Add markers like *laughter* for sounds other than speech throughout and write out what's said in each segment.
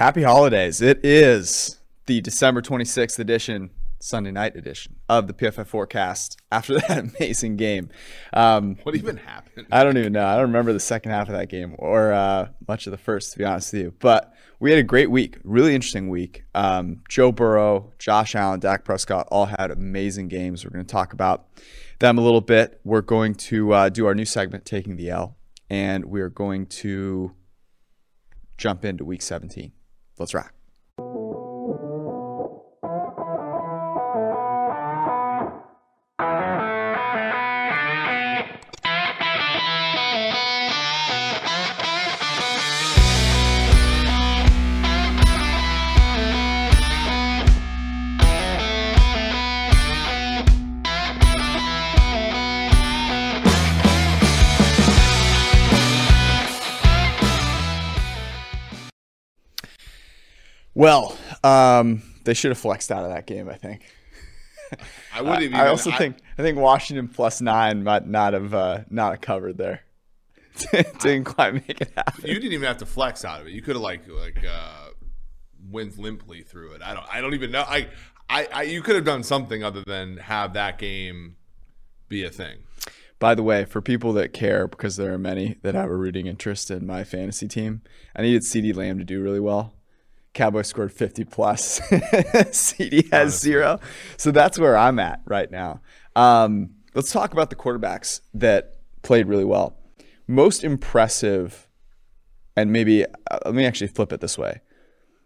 Happy holidays. It is the December 26th edition, Sunday night edition of the PFF forecast after *laughs* that amazing game. Um, What even happened? I don't even know. I don't remember the second half of that game or uh, much of the first, to be honest with you. But we had a great week, really interesting week. Um, Joe Burrow, Josh Allen, Dak Prescott all had amazing games. We're going to talk about them a little bit. We're going to uh, do our new segment, Taking the L, and we're going to jump into week 17. Let's rock. Well, um, they should have flexed out of that game, I think. *laughs* I wouldn't *laughs* even. I also think I think Washington plus nine might not have uh, not have covered there. *laughs* Didn't quite make it happen. you didn't even have to flex out of it. You could have like like uh, went limply through it. I don't. I don't even know. I, I, I you could have done something other than have that game be a thing. By the way, for people that care, because there are many that have a rooting interest in my fantasy team, I needed CeeDee Lamb to do really well. Cowboys scored 50 plus. *laughs* CeeDee has Honestly. zero. So that's where I'm at right now. Um, let's talk about the quarterbacks that played really well. Most impressive, and maybe uh, let me actually flip it this way.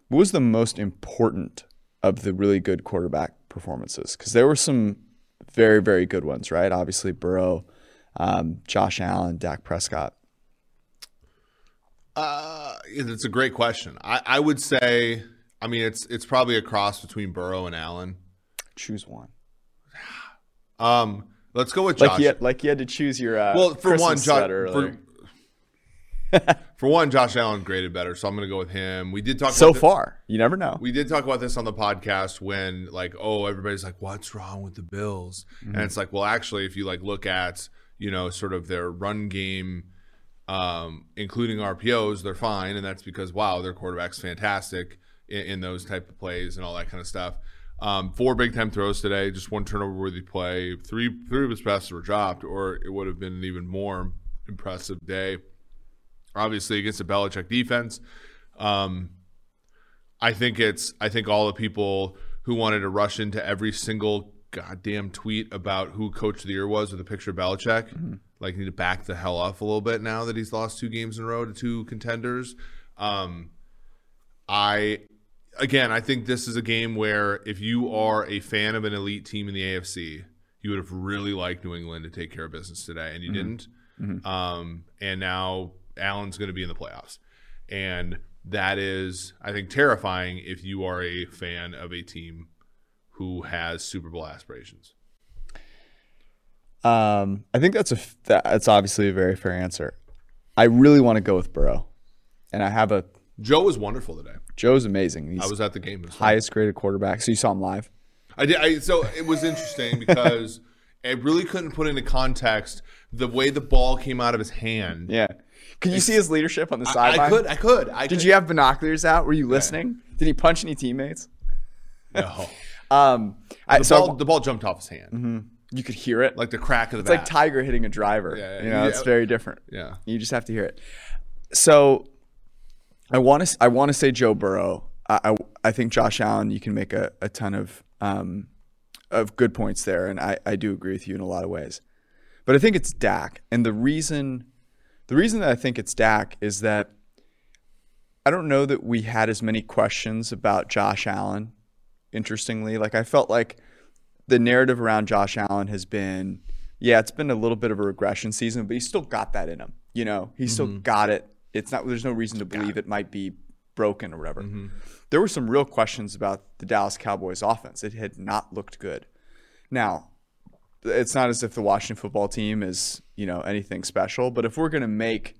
What was the most important of the really good quarterback performances? Because there were some very, very good ones, right? Obviously, Burrow, um, Josh Allen, Dak Prescott. Uh, it's a great question. I, I would say. I mean, it's it's probably a cross between Burrow and Allen. Choose one. Um, let's go with Josh. Like you, had, like you had to choose your uh, well, for one, Josh. For, *laughs* for one, Josh Allen graded better, so I'm going to go with him. We did talk so far, you never know. We did talk about this on the podcast when like, oh, everybody's like, what's wrong with the Bills? And it's like, well, actually, if you like look at, you know, sort of their run game, um, including RPOs, they're fine, and that's because wow, their quarterback's fantastic in, in those type of plays and all that kind of stuff. Um, four big time throws today, just one turnover worthy play. Three three of his passes were dropped, or it would have been an even more impressive day. Obviously, against a Belichick defense. Um, I think it's I think all the people who wanted to rush into every single goddamn tweet about who coach of the year was with a picture of Belichick, like need to back the hell off a little bit now that he's lost two games in a row to two contenders. Um, I again, I think this is a game where if you are a fan of an elite team in the AFC, you would have really liked New England to take care of business today, and you didn't. Um, and now Allen's going to be in the playoffs, and that is, I think, terrifying if you are a fan of a team who has Super Bowl aspirations. Um, I think that's a that's obviously a very fair answer. I really want to go with Burrow, and I have a Joe was wonderful today. Joe's amazing. He's I was at the game. It was fun. highest graded quarterback. So you saw him live. I did. I, so it was interesting because *laughs* I really couldn't put into context the way the ball came out of his hand. Yeah. Could you see his leadership on the sideline? I could. I could. I Did could. you have binoculars out? Were you listening? Did he punch any teammates? No. *laughs* Um, I, The, so the ball jumped off his hand, you could hear it. like the crack of the it's bat. like Tiger hitting a driver. Yeah, you know, yeah. it's very different. yeah. You just have to hear it. So, I want to I want to say Joe Burrow. I, I I think Josh Allen. You can make a, a ton of um, of good points there, and I, I do agree with you in a lot of ways. But I think it's Dak, and the reason the reason that I think it's Dak is that I don't know that we had as many questions about Josh Allen. Interestingly, like I felt like the narrative around Josh Allen has been, yeah, it's been a little bit of a regression season, but he's still got that in him. You know, he's still got it. It's not. There's no reason to believe it. might be broken or whatever. There were some real questions about the Dallas Cowboys offense. It had not looked good. Now, it's not as if the Washington football team is you know anything special, but if we're gonna make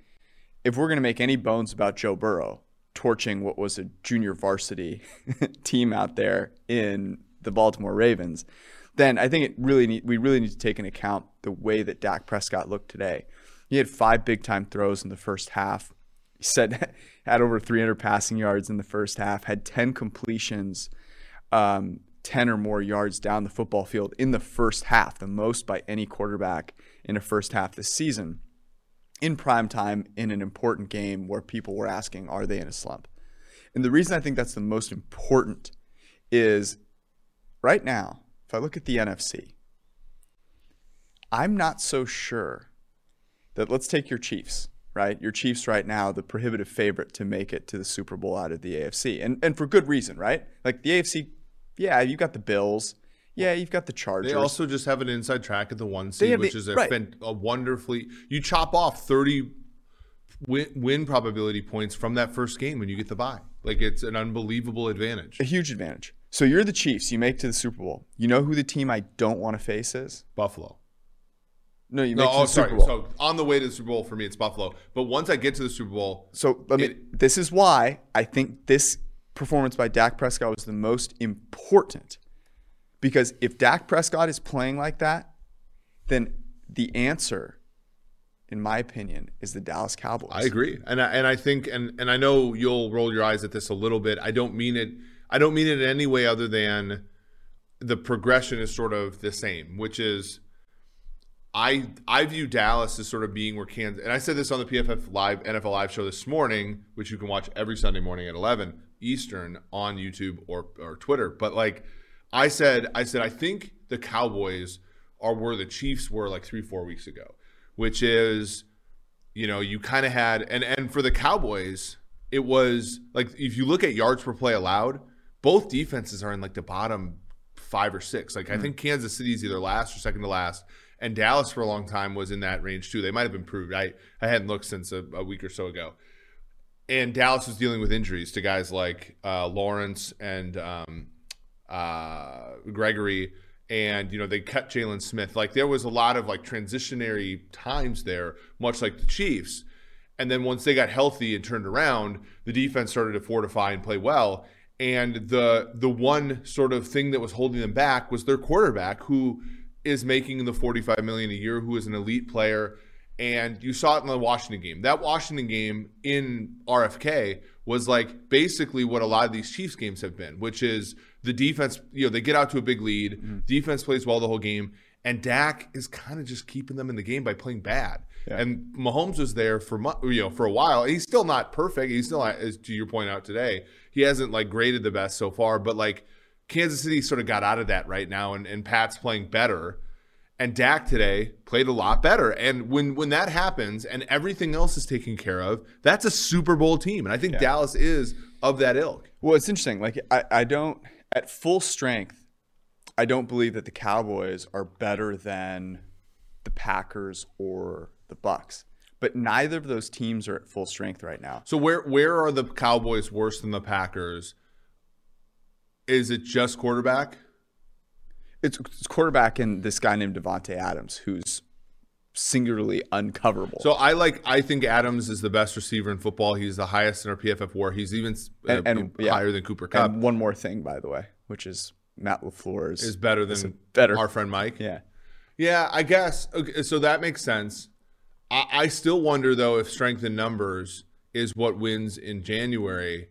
if we're gonna make any bones about Joe Burrow torching what was a junior varsity *laughs* team out there in the Baltimore Ravens, then I think it really need, we really need to take into account the way that Dak Prescott looked today. He had five big time throws in the first half. He said *laughs* had over 300 passing yards in the first half, had 10 completions, um, 10 or more yards down the football field in the first half, the most by any quarterback in a first half this season. In prime time, in an important game where people were asking, are they in a slump? And the reason I think that's the most important is right now, I look at the NFC, I'm not so sure that let's take your Chiefs, right? Your Chiefs right now, the prohibitive favorite to make it to the Super Bowl out of the AFC. And and for good reason, right? Like the AFC, yeah, you got the Bills. Yeah, you've got the Chargers. They also just have an inside track at the one seed, the- which is a, right. fan- a wonderfully. You chop off 30 win, win probability points from that first game when you get the bye. Like it's an unbelievable advantage. a huge advantage. So you're the Chiefs, you make it to the Super Bowl. You know who the team I don't want to face is? Buffalo. No, you make No, it to oh, the sorry. Super Bowl. So on the way to the Super Bowl for me, it's Buffalo. But once I get to the Super Bowl, So let me. It- this is why I think this performance by Dak Prescott was the most important, because if Dak Prescott is playing like that, then the answer, in my opinion, is the Dallas Cowboys. I agree, and I, and I think and and I know you'll roll your eyes at this a little bit. I don't mean it. I don't mean it in any way other than the progression is sort of the same, which is I I view Dallas as sort of being where Kansas. And I said this on the PFF live NFL live show this morning, which you can watch every Sunday morning at eleven Eastern on YouTube or or Twitter. But like I said, I said I think the Cowboys are where the Chiefs were like three four weeks ago, which is you know, you kind of had and and for the Cowboys, it was like if you look at yards per play allowed, both defenses are in like the bottom five or six. Like I think Kansas City's either last or second to last, and Dallas for a long time was in that range too. They might have improved. I I hadn't looked since a, a week or so ago. And Dallas was dealing with injuries to guys like uh, Lawrence and um, uh, Gregory, and you know they cut Jaylon Smith. Like there was a lot of like transitionary times there, much like the Chiefs. And then once they got healthy and turned around, the defense started to fortify and play well. And the the one sort of thing that was holding them back was their quarterback, who is making the 45 million a year, who is an elite player. And you saw it in the Washington game. That Washington game in RFK was like basically what a lot of these Chiefs games have been, which is the defense, you know, they get out to a big lead, mm-hmm. defense plays well the whole game, and Dak is kind of just keeping them in the game by playing bad. And Mahomes was there for you know for a while. He's still not perfect. He's still not, as to your point out today, he hasn't like graded the best so far. But like Kansas City sort of got out of that right now, and, and Pat's playing better. And Dak today played a lot better. And when when that happens and everything else is taken care of, that's a Super Bowl team. And I think Dallas is of that ilk. Well, it's interesting. Like I, I don't at full strength, I don't believe that the Cowboys are better than the Packers or the Bucks. But neither of those teams are at full strength right now. So where where are the Cowboys worse than the Packers? Is it just quarterback? It's, it's quarterback and this guy named Davante Adams, who's singularly uncoverable. So I like. I think Adams is the best receiver in football. He's the highest in our PFF WAR. He's even uh, And- and, yeah. higher than Cooper Kupp. and one more thing, by the way, which is Matt LaFleur's is better than better. our friend Mike. yeah. Yeah, I guess. Okay, so that makes sense. I, I still wonder though if strength in numbers is what wins in January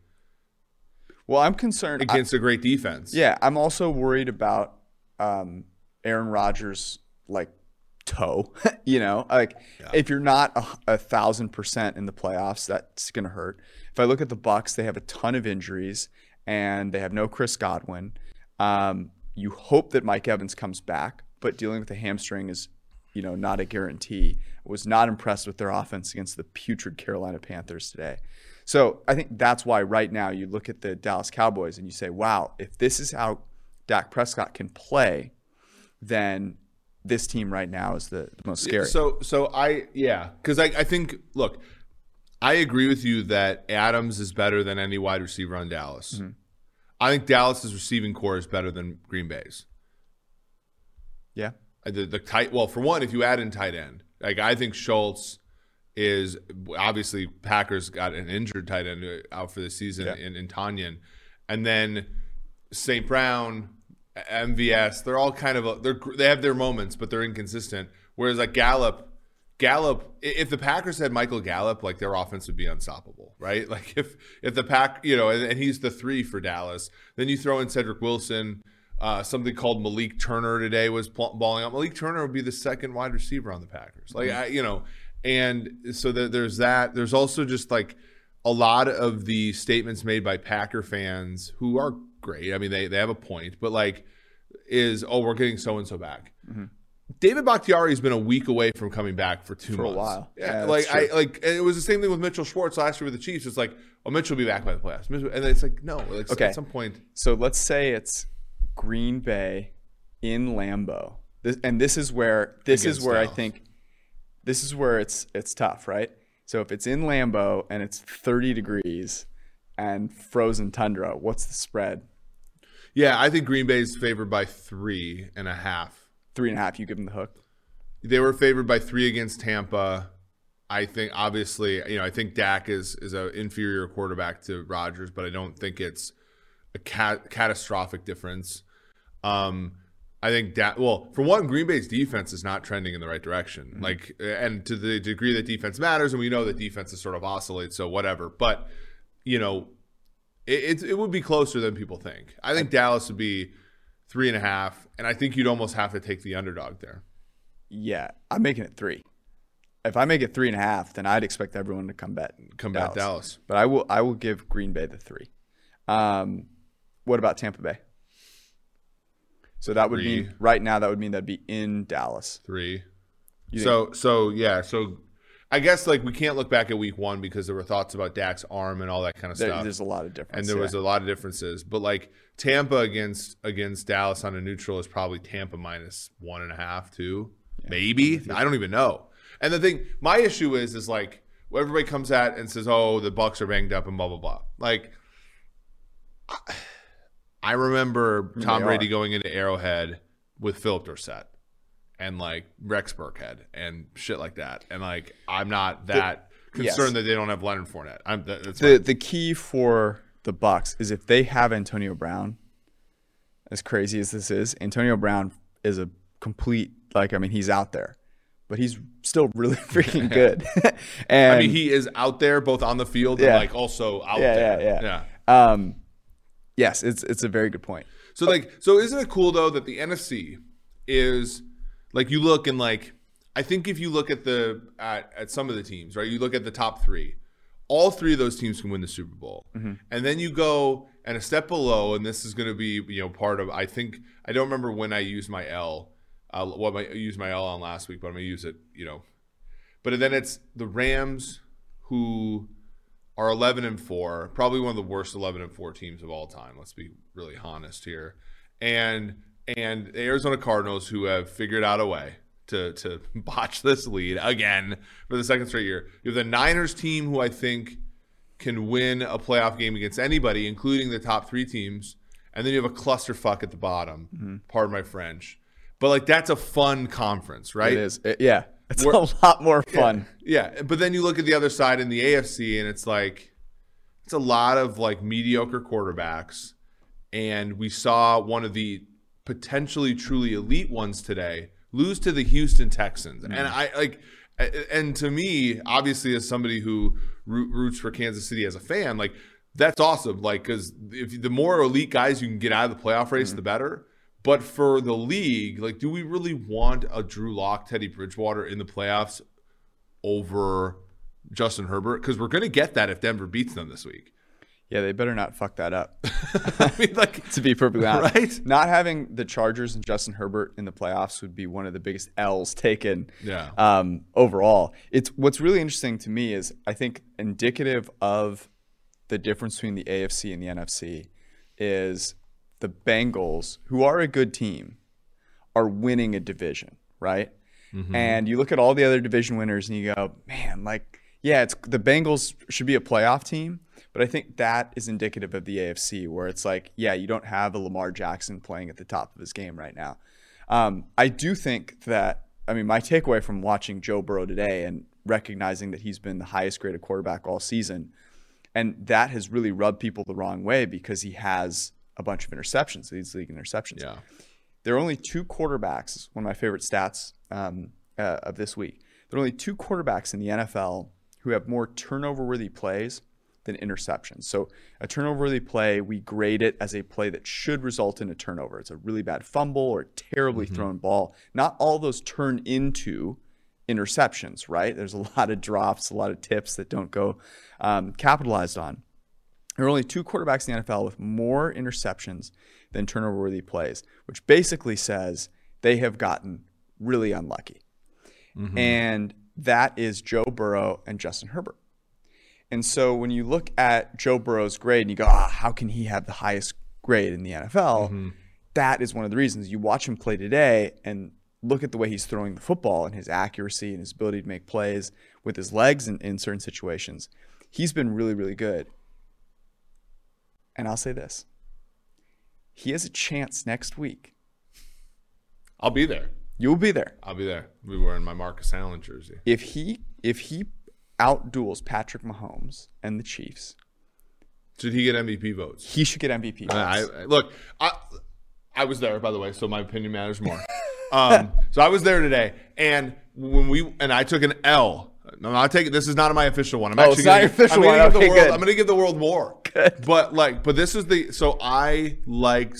Well, I'm concerned. Against a great defense. yeah, I'm also worried about um, Aaron Rodgers, like toe. *laughs* you know, like if you're not a, a thousand percent in the playoffs, that's gonna hurt. If I look at the Bucks, they have a ton of injuries and they have no Chris Godwin. Um, you hope that Mike Evans comes back, but dealing with a hamstring is, you know, not a guarantee. I was not impressed with their offense against the putrid Carolina Panthers today. So I think that's why right now you look at the Dallas Cowboys and you say, wow, if this is how Dak Prescott can play, then this team right now is the, the most scary. So so I yeah because I I think look I agree with you that Adams is better than any wide receiver on Dallas. Mm-hmm. I think Dallas's receiving corps is better than Green Bay's. yeah. Uh, The, the tight well for one if you add in tight end like I think Schultz is obviously Packers got an injured tight end uh, out for the season Yeah. in, in Tonyan and then St. Brown MVS they're all kind of a, they're they have their moments but they're inconsistent whereas like Gallup Gallup, if the Packers had Michael Gallup, like their offense would be unstoppable, right? *laughs* Like if if the pack, you know, and, and he's the three for Dallas, then you throw in Cedric Wilson. Uh, something called Malik Turner today was pl- balling out. Malik Turner would be the second wide receiver on the Packers, like I, you know, and so that there's that. There's also just like a lot of the statements made by Packer fans who are great. I mean, they they have a point, but like, is oh we're getting so and so back. David Bakhtiari has been a week away from coming back for two For a while. Yeah, Yeah, like I like it was the same thing with Mitchell Schwartz last year with the Chiefs. It's like, oh, Mitchell will be back by the playoffs, and it's like no, like Okay. at some point, So let's say it's Green Bay in Lambeau. This, and this is where this is where I think this is where it's it's tough, right? So if it's in Lambeau and it's 30 degrees and frozen tundra, what's the spread? yeah, I think Green Bay's favored by three and a half. Three and a half. You give them the hook. They were favored by three against Tampa. I think obviously, you know, I think Dak is is an inferior quarterback to Rodgers, but I don't think it's a cat, catastrophic difference. Um, I think that Well, for one, Green Bay's defense is not trending in the right direction. Like, and to the degree that defense matters, and we know that defenses sort of oscillate, so whatever. But you know, it, it it would be closer than people think. I think Dallas would be three and a half, and I think you'd almost have to take the underdog there. Yeah, I'm making it three. If I make it three and a half, then I'd expect everyone to come bet Come back, Dallas. But I will I will give Green Bay the three. Um, what about Tampa Bay? So that would Three. mean right now that would mean that'd be in Dallas. Three. You so so yeah so I guess like we can't look back at week one because there were thoughts about Dak's arm and all that kind of There- stuff, there's a lot of difference. and there was a lot of differences. But like Tampa against against Dallas on a neutral is probably Tampa minus one and a half, two, maybe. I don't even know. And the thing, my issue is, is like everybody comes at and says, "Oh, the Bucks are banged up and blah blah blah." Like, I- remember Tom Brady going into Arrowhead with Phillip Dorsett and like Rex Burkhead and shit like that. And like, I'm not that yes. concerned that they don't have Leonard Fournette. I'm that, that's the the key for the Bucks is if they have Antonio Brown, as crazy as this is, Antonio Brown is a complete like I mean he's out there, but he's still really *laughs* freaking *laughs* good. and *laughs* I mean, he is out there both on the field and like also out yeah, there. yeah, yeah, Um, yes, it's it's a very good point. So like, so isn't it cool though that the NFC is like you look and like I think if you look at the at, at some of the teams, right? You look at the top three, all three of those teams can win the Super Bowl, and then you go and a step below, and this is going to be you know part of. I think I don't remember when I used my L, uh, what I used my L on last week, but I'm going to use it, you know. But then it's the Rams who are 11 and 4, probably one of the worst 11 and 4 teams of all time. Let's be really honest here. And and the Arizona Cardinals who have figured out a way to to *laughs* botch this lead again for the second straight year. You have the Niners team who I think can win a playoff game against anybody, including the top 3 teams. And then you have a clusterfuck at the bottom. Mm-hmm. Pardon my French. But like that's a fun conference, right? It is, It- yeah, *laughs* it's We're- a lot more *laughs* fun. Yeah, but then you look at the other side in the AFC, and it's like it's a lot of like mediocre quarterbacks, and we saw one of the potentially truly elite ones today lose to the Houston Texans, mm. and I like, and to me, obviously, as somebody who roots for Kansas City as a fan, like that's awesome, like because if the more elite guys you can get out of the playoff race, mm. the better. But for the league, like, do we really want a Drew Lock, Teddy Bridgewater in the playoffs over Justin Herbert? Because we're going to get that if Denver beats them this week. Yeah, they better not fuck that up. *laughs* *laughs* I mean, like, to be perfectly honest, Right? Not having the Chargers and Justin Herbert in the playoffs would be one of the biggest L's taken. Yeah. Um, overall, it's what's really interesting to me is I think indicative of the difference between the AFC and the NFC is the Bengals, who are a good team, are winning a division, right? And you look at all the other division winners and you go, man, like, yeah, it's the Bengals should be a playoff team, but I think that is indicative of the AFC, where it's like, yeah, you don't have a Lamar Jackson playing at the top of his game right now. Um, I do think that, I mean, my takeaway from watching Joe Burrow today and recognizing that he's been the highest graded quarterback all season, and that has really rubbed people the wrong way because he has a bunch of interceptions, leads the league interceptions. yeah. There are only two quarterbacks, one of my favorite stats um, uh, of this week. There are only two quarterbacks in the NFL who have more turnover worthy plays than interceptions. So a turnover worthy play, we grade it as a play that should result in a turnover. It's a really bad fumble or a terribly thrown ball. Not all those turn into interceptions, right? There's a *laughs* lot of drops, a lot of tips that don't go um, capitalized on. There are only two quarterbacks in the NFL with more interceptions than turnover worthy plays, which basically says they have gotten really unlucky. And that is Joe Burrow and Justin Herbert. And so when you look at Joe Burrow's grade and you go, ah, how can he have the highest grade in the NFL? That is one of the reasons. You watch him play today and look at the way he's throwing the football and his accuracy and his ability to make plays with his legs in, in certain situations. He's been really, really good. And I'll say this he has a chance next week. I'll be there. You'll be there. I'll be there. I'll be wearing my Marcus Allen jersey. If he if he outduels Patrick Mahomes and the Chiefs, Should he get MVP votes? he should get MVP. Votes. I look. I I was there, by the way, so my opinion matters more. *laughs* um, so I was there today, and when we and I took an L. No, I'm not taking. This is not my official one. I'm Oh, actually gonna, official I'm gonna one. Give Okay, the world, good. I'm going to give the world more. Good. But like, but this is the. So I liked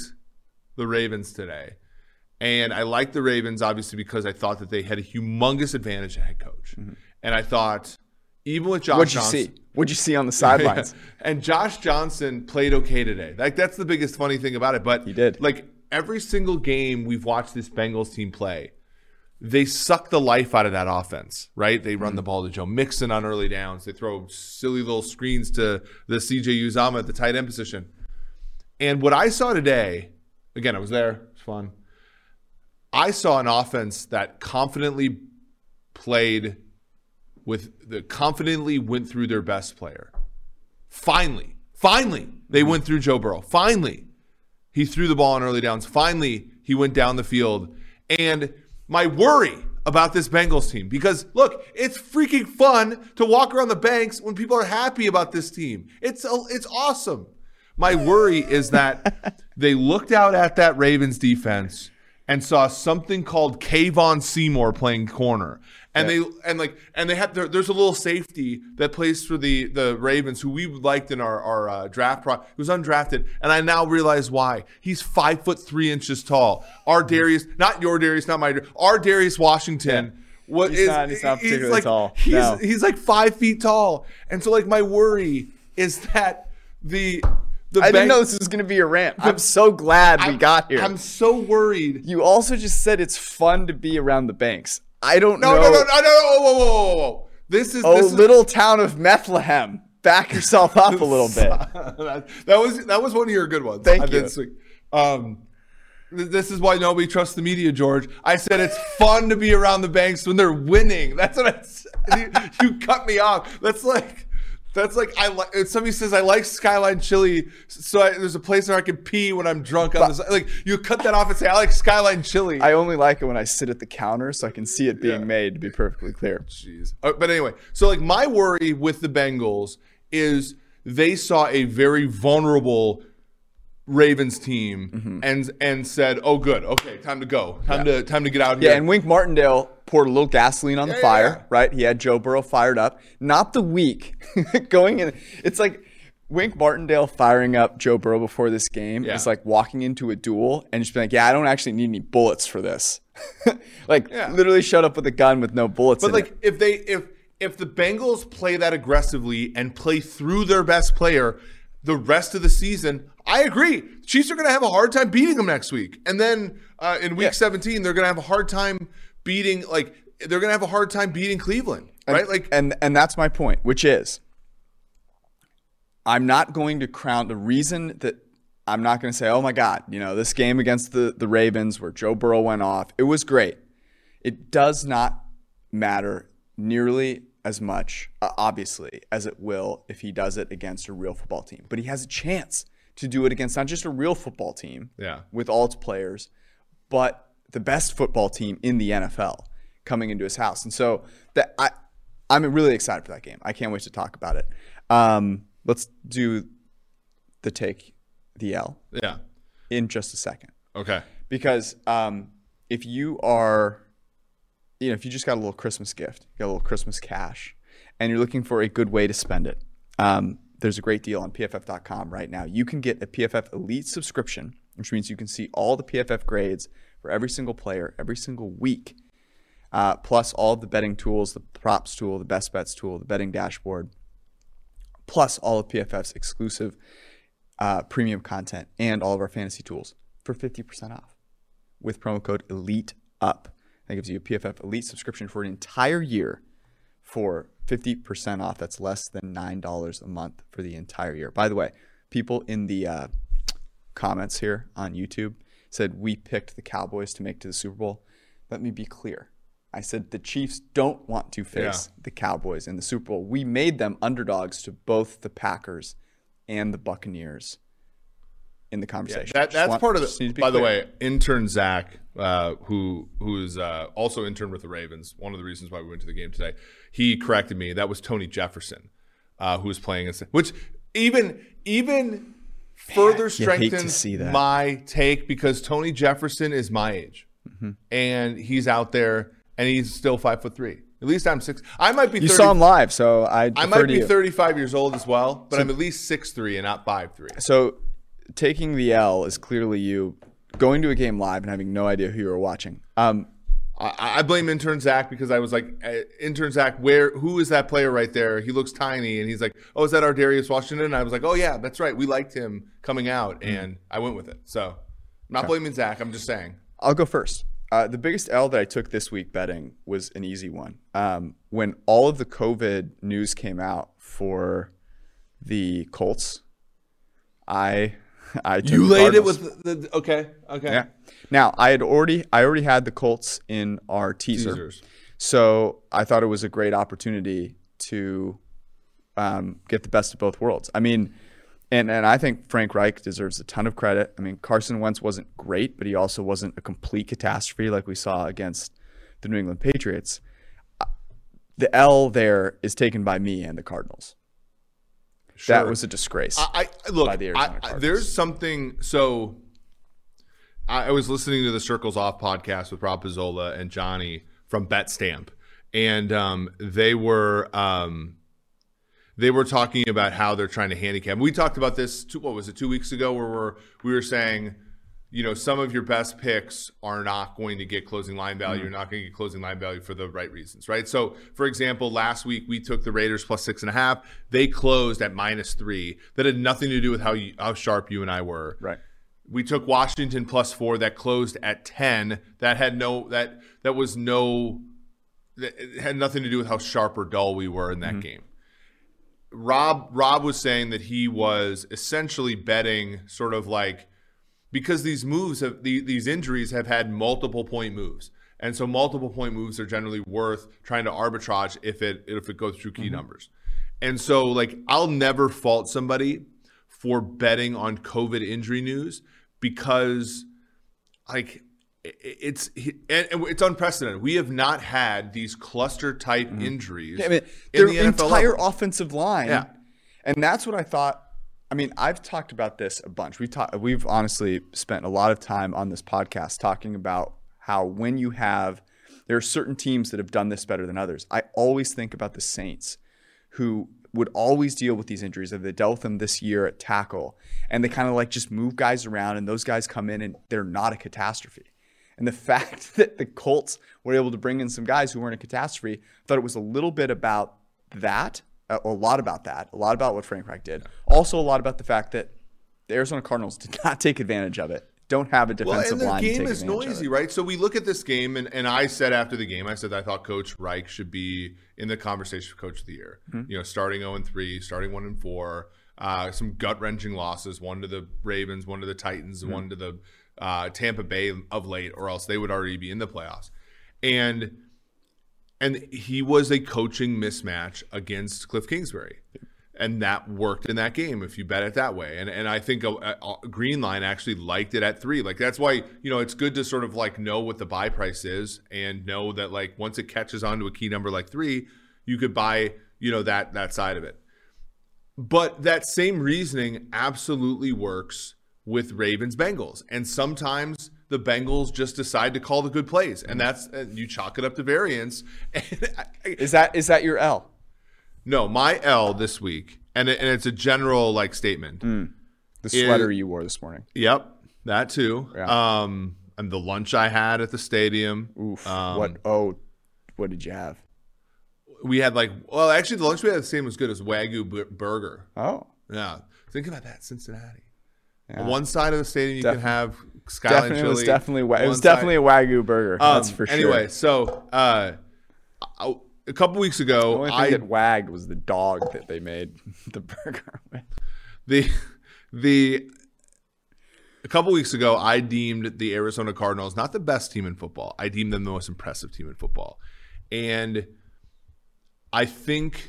the Ravens today, and I liked the Ravens obviously because I thought that they had a humongous advantage at head coach, and I thought even with Josh. What'd you Johnson, see? What'd you see on the *laughs* sidelines? and Josh Johnson played okay today. Like that's the biggest funny thing about it. But He did. Like every single game we've watched this Bengals team play, they suck the life out of that offense. Right? They run the Mm-hmm. ball to Joe Mixon on early downs. They throw silly little screens to the CJ Uzomah at the tight end position. And what I saw today, again, I was there. It was fun. I saw an offense that confidently played with the confidently went through their best player. Finally, finally, they went through Joe Burrow. Finally, he threw the ball on early downs. Finally, he went down the field. And my worry about this Bengals team, because look, it's freaking fun to walk around the banks when people are happy about this team. It's uh, it's awesome. My worry is that *laughs* they looked out at that Ravens defense and saw something called Kevon Seymour playing corner. And they and like and they have there, there's a little safety that plays for the the Ravens who we liked in our our uh, draft pro. He was undrafted, and I now realize why. He's five foot three inches tall. Our Darius, not your Darius, not my our Darius Washington. What He's is- not- he's not particularly like, tall. He's No. he's like five feet tall, and so like my worry is that the the I didn't know this was going to be a rant. I'm so glad we I'm- got here. I'm so worried. you also just said it's fun to be around the banks. I don't No, know. no, no, no, no, no, whoa, whoa, whoa, whoa. This is Oh, this is, little town of Bethlehem. Back yourself *laughs* up a little bit. *laughs* that, was that was one of your good ones. Thank I you. see. Um, this is why nobody trusts the media, George. I said it's fun to be around the banks when they're winning. That's what I said. *laughs* You, you cut me off. That's like. That's like I like. Somebody says I like Skyline Chili, so I, there's a place where I can pee when I'm drunk. On this, like you cut that off and say I like Skyline Chili. I only like it when I sit at the counter so I can see it being Yeah. made, to be perfectly clear. Jeez. Uh, but anyway, so like my worry with the Bengals is they saw a very vulnerable Ravens team Mm-hmm. and and said, "Oh, good, okay, time to go, time to time to get out here." Yeah, and Wink Martindale poured a little gasoline on the Yeah, fire, yeah. right? He had Joe Burrow fired up. Not the week *laughs* going in. It's like Wink Martindale firing up Joe Burrow before this game Yeah. is like walking into a duel and just being like, "Yeah, I don't actually need any bullets for this." *laughs* like Yeah. literally showed up with a gun with no bullets. but like it. if they if if the Bengals play that aggressively and play through their best player the rest of the season, I agree. Chiefs are going to have a hard time beating them next week, and then uh, in Week Yeah. 17 they're going to have a hard time beating like they're going to have a hard time beating Cleveland, right? Like and and that's my point, which is I'm not going to crown the reason that I'm not going to say, oh my God, you know, this game against the, the Ravens where Joe Burrow went off, it was great. It does not matter nearly as much, uh, obviously, as it will if he does it against a real football team. But he has a chance to do it against not just a real football team Yeah. with all its players, but the best football team in the NFL coming into his house. And so that I I'm really excited for that game. I can't wait to talk about it. Um, let's do the take the L yeah. in just a second Okay. because um, if you are you know, if you just got a little Christmas gift, you got a little Christmas cash, and you're looking for a good way to spend it, um, there's a great deal on PFF.com right now. You can get a PFF Elite subscription, which means you can see all the PFF grades for every single player every single week, uh, plus all the betting tools, the props tool, the best bets tool, the betting dashboard, plus all of PFF's exclusive uh, premium content and all of our fantasy tools for 50% off with promo code ELITE UP. That gives you a PFF Elite subscription for an entire year for 50% off. That's less than $9 a month for the entire year. By the way, people in the uh, comments here on YouTube said we picked the Cowboys to make to the Super Bowl. Let me be clear. I said the Chiefs don't want to face yeah. the Cowboys in the Super Bowl. We made them underdogs to both the Packers and the Buccaneers in the conversation. Yeah, that, that's want, part of the. By clear. the way, intern Zach, uh, who who is uh, also intern with the Ravens, one of the reasons why we went to the game today, he corrected me. That was Tony Jefferson, uh, who was playing, which even even further strengthens my take because Tony Jefferson is my age, mm-hmm. and he's out there and he's still five foot three. At least I'm six. I might be. You saw him live, so I. I might be 35 years old as well, but so, I'm at least six three and not five three. So, taking the L is clearly you going to a game live and having no idea who you were watching. Um, I, I, blame intern Zach because I was like, uh, intern Zach, where who is that player right there? He looks tiny, and he's like, oh, is that our Darius Washington? And I was like, oh yeah, that's right. We liked him coming out, mm-hmm. and I went with it. So, I'm not okay. blaming Zach. I'm just saying. I'll go first. Uh, the biggest L that I took this week betting was an easy one. Um, when all of the COVID news came out for the Colts, I *laughs* I you laid it with the, the, okay okay yeah. Now I had already I already had the Colts in our teaser, Teasers. so I thought it was a great opportunity to um, get the best of both worlds. I mean, and and I think Frank Reich deserves a ton of credit. I mean, Carson Wentz wasn't great, but he also wasn't a complete catastrophe like we saw against the New England Patriots. Uh, the L there is taken by me and the Cardinals. Sure. That was a disgrace. I, I look. I, there's something. So, I, was listening to the Circles Off podcast with Rob Pizzola and Johnny from BetStamp, and um, they were um, they were talking about how they're trying to handicap. We talked about this. Two, what was it? Two weeks ago, where we're, we were saying, you know, some of your best picks are not going to get closing line value. Mm-hmm. You're not going to get closing line value for the right reasons, right? So, for example, last week we took the Raiders plus six and a half. They closed at minus three. That had nothing to do with how you, how sharp you and I were. Right. We took Washington plus four. That closed at ten. That had no that that was no. That had nothing to do with how sharp or dull we were in that mm-hmm. game. Rob Rob was saying that he was essentially betting sort of like because these moves have the, these injuries have had multiple point moves. And so multiple point moves are generally worth trying to arbitrage if it if it goes through key mm-hmm. numbers. And so like I'll never fault somebody for betting on COVID injury news because like it's and it's unprecedented. We have not had these cluster type mm-hmm. injuries. Yeah, I mean, their the entire level. offensive line. Yeah, and that's what I thought. I mean, I've talked about this a bunch. We talked. We've honestly spent a lot of time on this podcast talking about how when you have there are certain teams that have done this better than others. I always think about the Saints, who would always deal with these injuries. They dealt with them this year at tackle, and they kind of like just move guys around, and those guys come in and they're not a catastrophe. And the *laughs* fact that the Colts were able to bring in some guys who weren't a catastrophe, I thought it was a little bit about that, a lot about that, a lot about what Frank Reich did. Also, a lot about the fact that the Arizona Cardinals did not take advantage of it. Don't have a defensive line. well, and the game is noisy, right? So we look at this game, and, and I said after the game, I said I thought Coach Reich should be in the conversation for Coach of the Year. Mm-hmm. You know, starting 0 and 3, starting 1 and 4, uh, some gut wrenching losses, one to the Ravens, one to the Titans, mm-hmm. one to the uh, Tampa Bay of late, or else they would already be in the playoffs. And and he was a coaching mismatch against Cliff Kingsbury. And that worked in that game if you bet it that way. And and I think uh, uh, a, a, a Green Line actually liked it at three. Like that's why you know it's good to sort of like know what the buy price is and know that like once it catches on to a key number like three, you could buy you know that that side of it. But that same reasoning absolutely works with Ravens Bengals. And sometimes the Bengals just decide to call the good plays, and that's and you chalk it up to variance. *laughs* I, Is that is that your L? no, my L this week, and it, and it's a general like statement. The sweater you wore this morning. Yep, that too. Yeah. Um, and the lunch I had at the stadium. Oof. Um, what? Oh, what did you have? We had like, well, actually, the lunch we had at the same was good as Wagyu bu- burger. Oh, Yeah, think about that, Cincinnati. Yeah. On one side of the stadium, you Def- can have skyline definitely. chili. It was definitely. Wa- it was side- definitely a wagyu burger. Um, that's for sure. Anyway, so uh, I- a couple weeks ago, the only thing I that wagged was the dog that they made *laughs* the burger with. the the a couple weeks ago, I deemed the Arizona Cardinals not the best team in football. I deemed them the most impressive team in football, and I think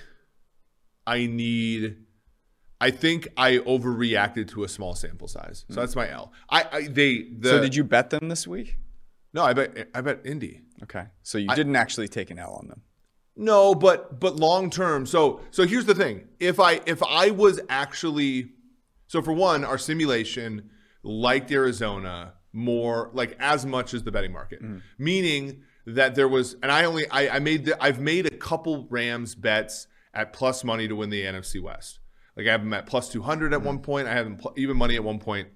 I need. I think I overreacted to a small sample size, so hmm. that's my L. I, I they the so did you bet them this week? no, I bet I bet Indy. Okay, so you didn't actually take an L on them. No, but but long term. So so here's the thing. If I if I was actually so for one, our simulation liked Arizona more like as much as the betting market. Hmm. Meaning that there was and I only I, I made the I've made a couple Rams bets at plus money to win the NFC West. Like I have them at plus 200 at one point. I have them pl- even money at one point.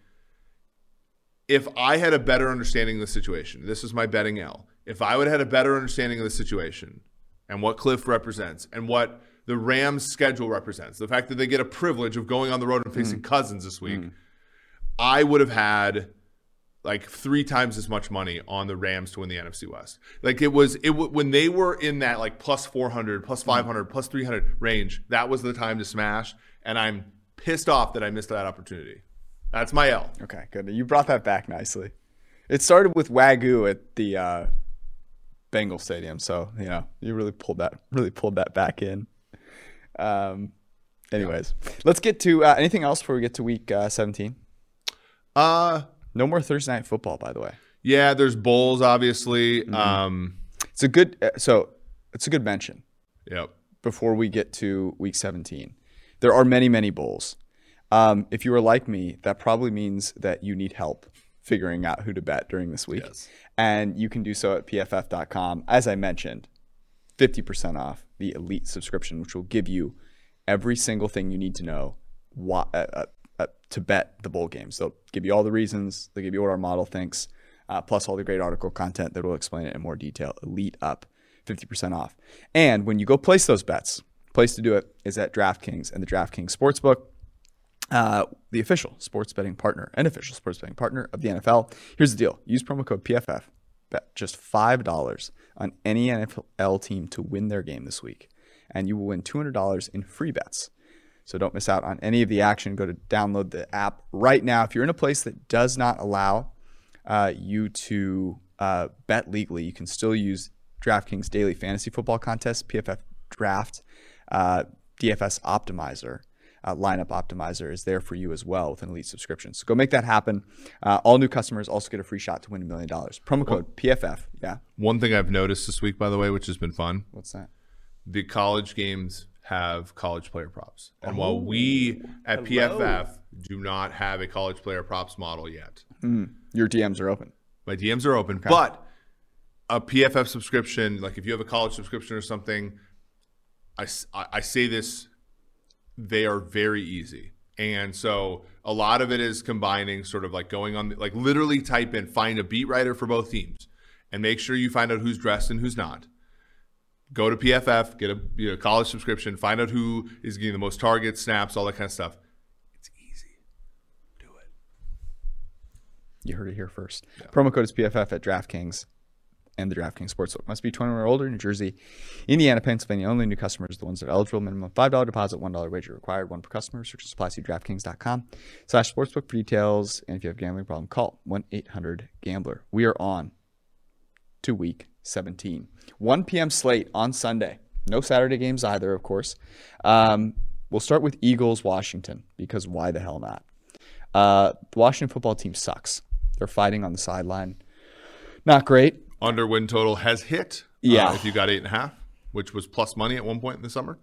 If I had a better understanding of the situation, this is my betting L. If I would have had a better understanding of the situation, and what Cliff represents and what the Rams schedule represents. The fact that they get a privilege of going on the road and facing mm. Cousins this week. Mm. I would have had like three times as much money on the Rams to win the NFC West. Like it was it w- when they were in that like plus 400, plus mm. 500, plus 300 range, that was the time to smash and I'm pissed off that I missed that opportunity. That's my L. Okay, good. You brought that back nicely. It started with wagyu at the uh, Bengal Stadium, so you know you really pulled that really pulled that back in. Um, anyways, let's get to uh, anything else before we get to week uh, 17. Uh No more Thursday night football, by the way. yeah, there's bowls obviously. Um It's a good uh, so it's a good mention yep. before we get to week 17. There are many many bowls. Um, if you are like me, that probably means that you need help figuring out who to bet during this week. Yes. And you can do so at pff.com. As I mentioned, 50% off the elite subscription, which will give you every single thing you need to know why, uh, uh, uh, to bet the bowl games. They'll give you all the reasons, they'll give you what our model thinks, uh, plus all the great article content that will explain it in more detail. Elite up, 50% off. And when you go place those bets, place to do it is at DraftKings and the DraftKings Sportsbook uh, the official sports betting partner and official sports betting partner of the NFL. Here's the deal use promo code PFF, bet just $5 on any NFL team to win their game this week, and you will win $200 in free bets. So don't miss out on any of the action. Go to download the app right now. If you're in a place that does not allow uh, you to uh, bet legally, you can still use DraftKings Daily Fantasy Football Contest, PFF Draft, uh, DFS Optimizer. Uh, lineup optimizer is there for you as well with an elite subscription. So go make that happen. Uh, all new customers also get a free shot to win a million dollars. Promo code PFF. Yeah. One thing I've noticed this week by the way, which has been fun, What's that? the college games have college player props. And while we at PFF do not have a college player props model yet, Your DMs are open. my DMs are open, but a PFF subscription, like if you have a college subscription or something, I, I- say this, they are very easy. And so a lot of it is combining sort of like going on, like literally type in, find a beat writer for both teams and make sure you find out who's dressed and who's not. Go to PFF, get a you know, college subscription, find out who is getting the most targets, snaps, all that kind of stuff. It's easy. Do it. You heard it here first. Promo code is PFF at DraftKings and the DraftKings Sportsbook. Must be 21 or older. New Jersey, Indiana, Pennsylvania only. New customers, the ones that are eligible. Minimum $5 deposit, $1 wager required. One per customer. Search and supply. See DraftKings.com slash sportsbook for details. And if you have a gambling problem, call 1-800-GAMBLER. We are on to week 17. 1 p.m. slate on Sunday. No Saturday games either, of course. Um, we'll start with Eagles, Washington, because why the hell not? Uh, the Washington football team sucks. They're fighting on the sideline. Not great. Under win total has hit. uh, Yeah. if you got eight and a half, which was plus money at one point in the summer.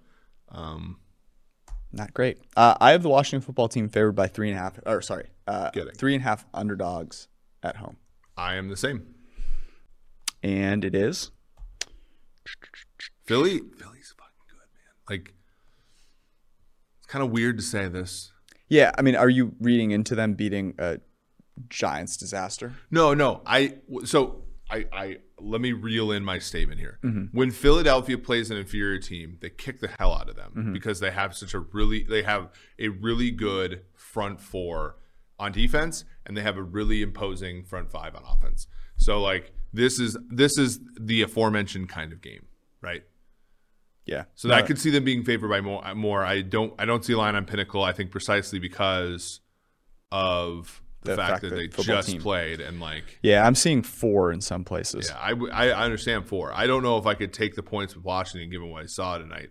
Not great. Uh, I have the Washington football team favored by three and a half, or sorry, uh, three and a half underdogs at home. I am the same. And it is. Philly, Philly's fucking good, man. Like, it's kind of weird to say this. Yeah, I mean, are you reading into them beating a Giants disaster? No, no. I so I I let me reel in my statement here. Mm-hmm. When Philadelphia plays an inferior team, they kick the hell out of them mm-hmm. because they have such a really they have a really good front four on defense and they have a really imposing front five on offense. So like this is this is the aforementioned kind of game, right? Yeah. So I could see them being favored by more. More. I don't. I don't see a line on Pinnacle. I think precisely because of the, The fact, fact that, that they just team- played and like. Yeah, I'm seeing four in some places. Yeah, I, w- I I understand four. I don't know if I could take the points with Washington given what I saw tonight,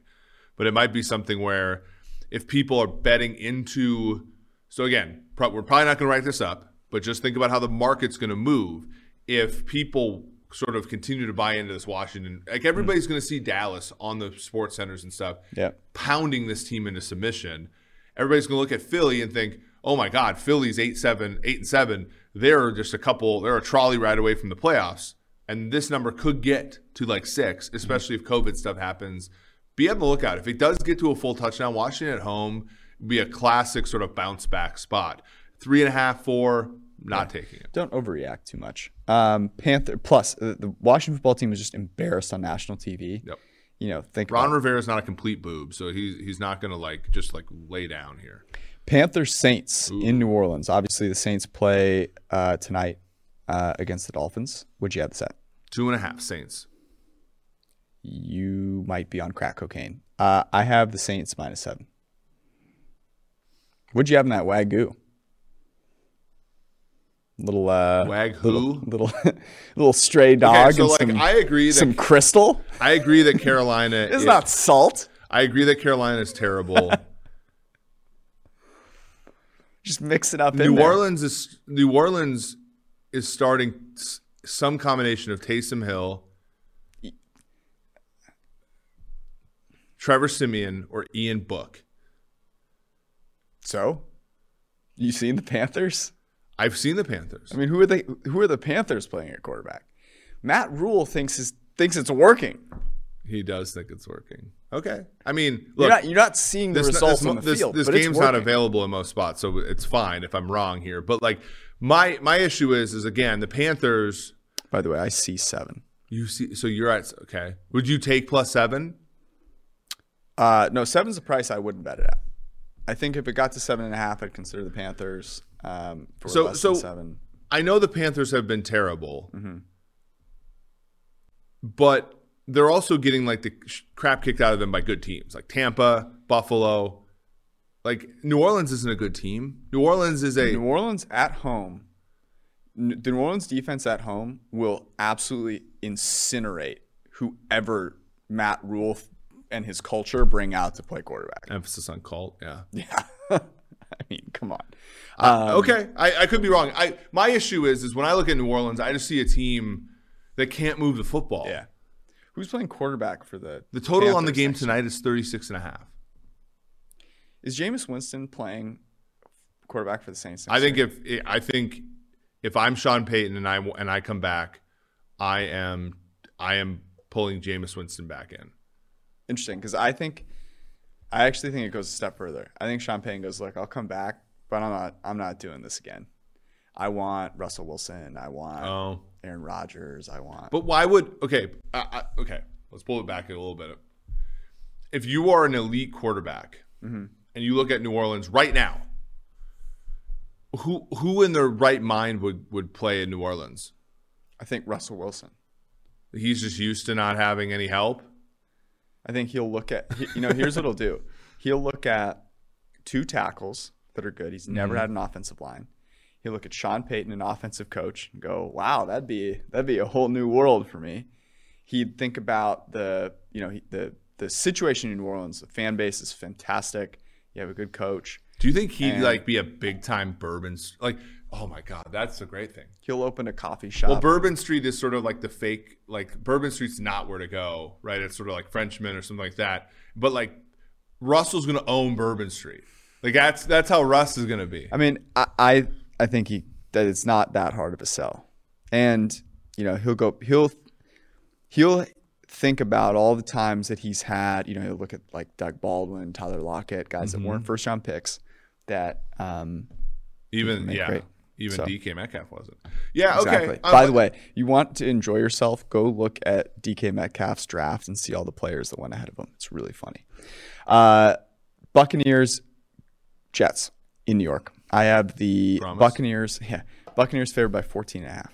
but it might be something where if people are betting into. So again, pro- we're probably not going to write this up, but just think about how the market's going to move if people sort of continue to buy into this Washington. Like mm-hmm. everybody's going to see Dallas on the sports centers and stuff Yeah. pounding this team into submission. Everybody's going to look at Philly and think, "Oh my God, Philly's eight seven, eight and seven. They're just a couple. They're a trolley ride away from the playoffs." And this number could get to like six, especially if COVID stuff happens. Be on the lookout. If it does get to a full touchdown, Washington at home be a classic sort of bounce back spot. Three and a half, four, not taking it. Don't overreact too much. Um, Panther plus uh, the Washington football team was just embarrassed on national TV. Yep. You know, think Ron Rivera is not a complete boob, so he's he's not going to like just like lay down here. Panthers Saints in New Orleans. Obviously, the Saints play uh, tonight uh, against the Dolphins. Would you have the set? Two and a half Saints. You might be on crack cocaine. Uh, I have the Saints minus seven. Would you have in that wagyu? Little uh, Wag little who? little little *laughs* stray dog so and like some, I agree that some crystal. I agree that Carolina *laughs* is not salt. I agree that Carolina is terrible. *laughs* Just mix it up. New. Orleans is New Orleans is starting some combination of Taysom Hill, Trevor Siemian, or Ian Book. So, you seen the Panthers? I've seen the Panthers. I mean, who are they? Who are the Panthers playing at quarterback? Matt Rhule thinks is thinks it's working. He does think it's working. Okay. I mean, You're look, not you're not seeing the this, results this, on the this, field. this game's not available in most spots, so it's fine if I'm wrong here. But like my my issue is is again the Panthers. By the way, I see seven. You see, so you're at okay. Would you take plus seven? Uh, no, seven's the price I wouldn't bet it at. I think if it got to seven and a half, I'd consider the Panthers um, for So- less so- than seven. I know the Panthers have been terrible, Mm-hmm. but they're also getting like the crap kicked out of them by good teams like Tampa, Buffalo. Like New Orleans isn't a good team. New Orleans is a New Orleans at home, the New Orleans defense at home will absolutely incinerate whoever Matt Rhule and his culture bring out to play quarterback. emphasis on cult. Yeah. *laughs* Yeah, I mean, come on. Uh, okay, I, I could be wrong. I my issue is is when I look at New Orleans, I just see a team that can't move the football. Yeah, who's playing quarterback for the The total on the game next tonight is 36 and a half. Is Jameis Winston playing quarterback for the Saints? I think year? if I think if I'm Sean Payton and I and I come back, I am I am pulling Jameis Winston back in. interesting because I think I actually think it goes a step further. I think Sean Payton goes, "Look, I'll come back, but I'm not. I'm not doing this again. I want Russell Wilson. I want Oh, Aaron Rodgers. I want." but why would okay? I, I, okay, let's pull it back a little bit. If you are an elite quarterback Mm-hmm. and you look at New Orleans right now, who who in their right mind would would play in New Orleans? I think Russell Wilson. He's just used to not having any help. I think he'll look at. You know, here's what he'll do. He'll look at two tackles that are good. He's never Mm-hmm. had an offensive line. He'll look at Sean Payton, an offensive coach, and go, "Wow, that'd be that'd be a whole new world for me." He'd think about the you know the the situation in New Orleans. The fan base is fantastic. You have a good coach. Do you think he'd And- like be a big time bourbon like? Oh my god, that's a great thing. He'll open a coffee shop. Well, Bourbon Street is sort of like the fake, like Bourbon Street's not where to go, right? It's sort of like Frenchman or something like that. But like Russell's gonna own Bourbon Street. Like that's that's how Russ is gonna be. I mean, I, I I think he that it's not that hard of a sell. and you know he'll go he'll he'll think about all the times that he's had. You know, he'll look at like Doug Baldwin, Tyler Lockett, guys that weren't first round picks that um, Even yeah, great. even So- DK Metcalf wasn't. Yeah, Exactly. okay. By I'm- the way, you want to enjoy yourself, go look at DK Metcalf's draft and see all the players that went ahead of him. It's really funny. Uh, Buccaneers, Jets in New York. I have the Promise? Buccaneers. Yeah, Buccaneers favored by 14 and a half.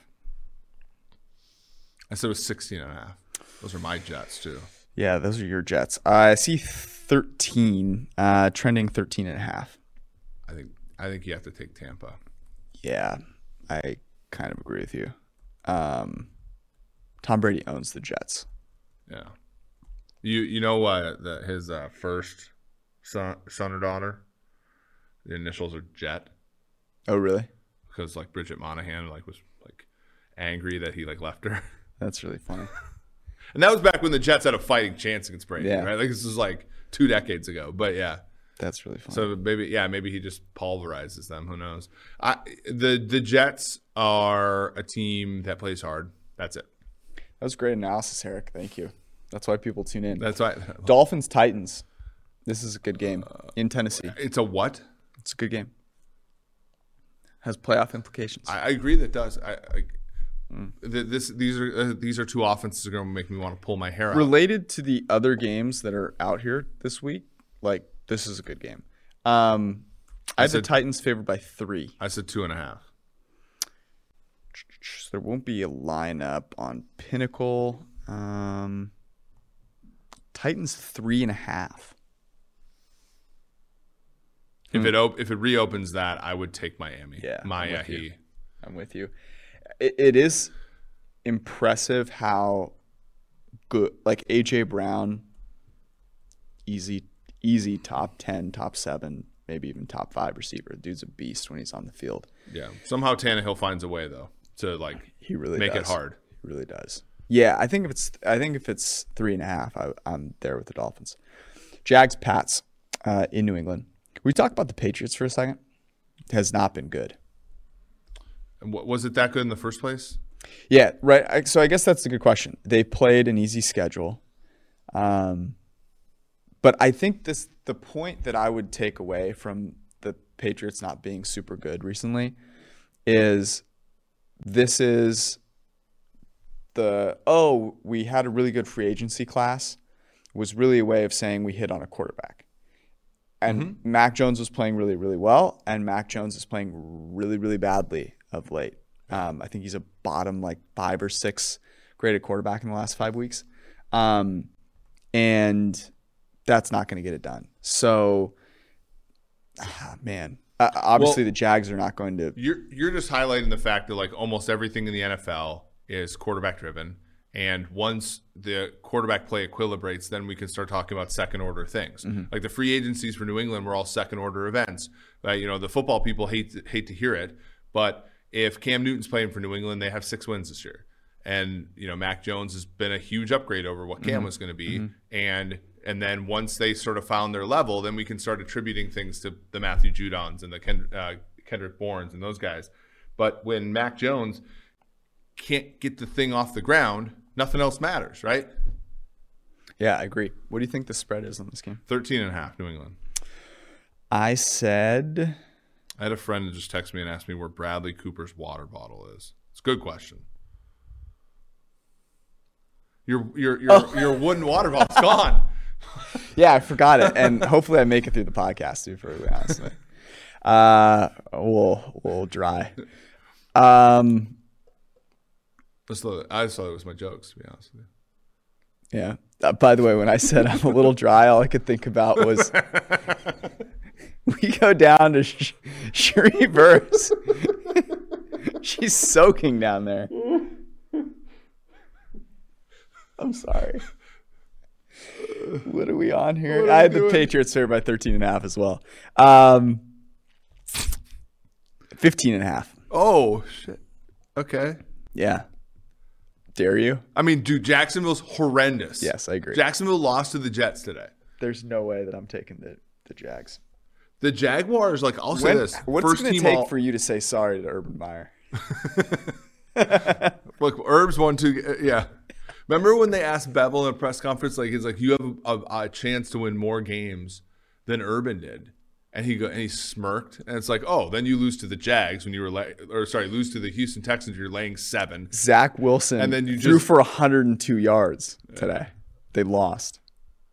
I said it was 16 and a half. Those are my Jets too. Yeah, those are your Jets. I see 13, uh, trending 13 and a half. I think I think you have to take Tampa. Yeah, I kind of agree with you. Um, Tom Brady owns the Jets. Yeah. You you know what that his uh, first son son or daughter, the initials are Jet Oh, really? because like Bridget Moynahan like was like angry that he like left her, *laughs* That's really funny. and that was back when the Jets had a fighting chance against Brady. Yeah. Right, like this was like two decades ago. But yeah, That's really funny. so maybe yeah maybe he just pulverizes them. Who knows? I the the Jets are a team that plays hard. That's it. That was great analysis, Eric. Thank you. That's why people tune in. That's why. Dolphins Titans. This is a good game in Tennessee. It's a what? It's a good game. Has playoff implications. I, I agree that does. I, I Mm. th- this these are uh, these are two offenses that are going to make me want to pull my hair out. Related to the other games that are out here this week, like this is a good game. Um, I had the said- Titans favored by three. I said two and a half. So there won't be a lineup on Pinnacle. Um, Titans three and a half. If it op- if it reopens that, I would take Miami. Yeah, I'm with you. I'm with you. It, it is impressive how good, like AJ Brown, easy, easy top ten, top seven, maybe even top five receiver. Dude's a beast when he's on the field. Yeah. Somehow Tannehill finds a way though to like He really make does. it hard. He really does. Yeah, I think if it's, I think if it's three and a half, I, I'm there with the Dolphins. Jags, Pats, uh, in New England. We talk about the Patriots for a second? It Has not been good. Was it that good in the first place? Yeah, right. So I guess that's a good question. They played an easy schedule, um, but I think this the point that I would take away from the Patriots not being super good recently is this is the oh we had a really good free agency class was really a way of saying we hit on a quarterback. And Mac Jones was playing really, really well, and Mac Jones is playing really, really badly of late. Um, I think he's a bottom like five or six graded quarterback in the last five weeks, um, and that's not going to get it done. So, ah, man, uh, obviously Well- the Jags are not going to. You're you're just highlighting the fact that like almost everything in the NFL is quarterback driven, and once the quarterback play equilibrates, then we can start talking about second order things. Like the free agencies for New England were all second order events. Uh, you know, the football people hate to, hate to hear it, but if Cam Newton's playing for New England, they have six wins this year, and you know Mac Jones has been a huge upgrade over what Cam was going to be, and and then once they sort of found their level, then we can start attributing things to the Matthew Judons and the Ken, uh, Kendrick Bournes and those guys. But when Mac Jones can't get the thing off the ground, nothing else matters, right? Yeah, I agree. What do you think the spread is on this game? 13 and a half, New England. I said I had a friend just texted me and asked me where Bradley Cooper's water bottle is. It's a good question. Your your your your wooden water bottle's gone. *laughs* *laughs* Yeah, I forgot it, and hopefully I make it through the podcast. To be perfectly honest, uh, we'll we'll dry. Um, Just thought- I just thought it was my jokes, to be honest with you. yeah. Uh, by the way, when I said I'm a little dry, all I could think about was *laughs* we go down to Sh- Sherry Verse. She's soaking down there. I'm sorry. What are we on here? I had the doing? Patriots fair by 13 and a half as well. Um, 15 and a half. Oh shit. Okay. Yeah. Dare you? I mean, dude, Jacksonville's horrendous. Yes, I agree. Jacksonville lost to the Jets today. There's no way that I'm taking the, the Jags. The Jaguars, like I'll say When- this, what's first it going to take all, for you to say sorry to Urban Meyer? *laughs* *laughs* Look, Herbs won two. uh, Yeah. Remember when they asked Bevell in a press conference, like he's like, "You have a, a chance to win more games than Urban did," and he go and he smirked, and it's like, "Oh, then you lose to the Jags when you were lay, or sorry, lose to the Houston Texans. You're laying seven. Zach Wilson And then you threw just- for 102 yards today. They lost.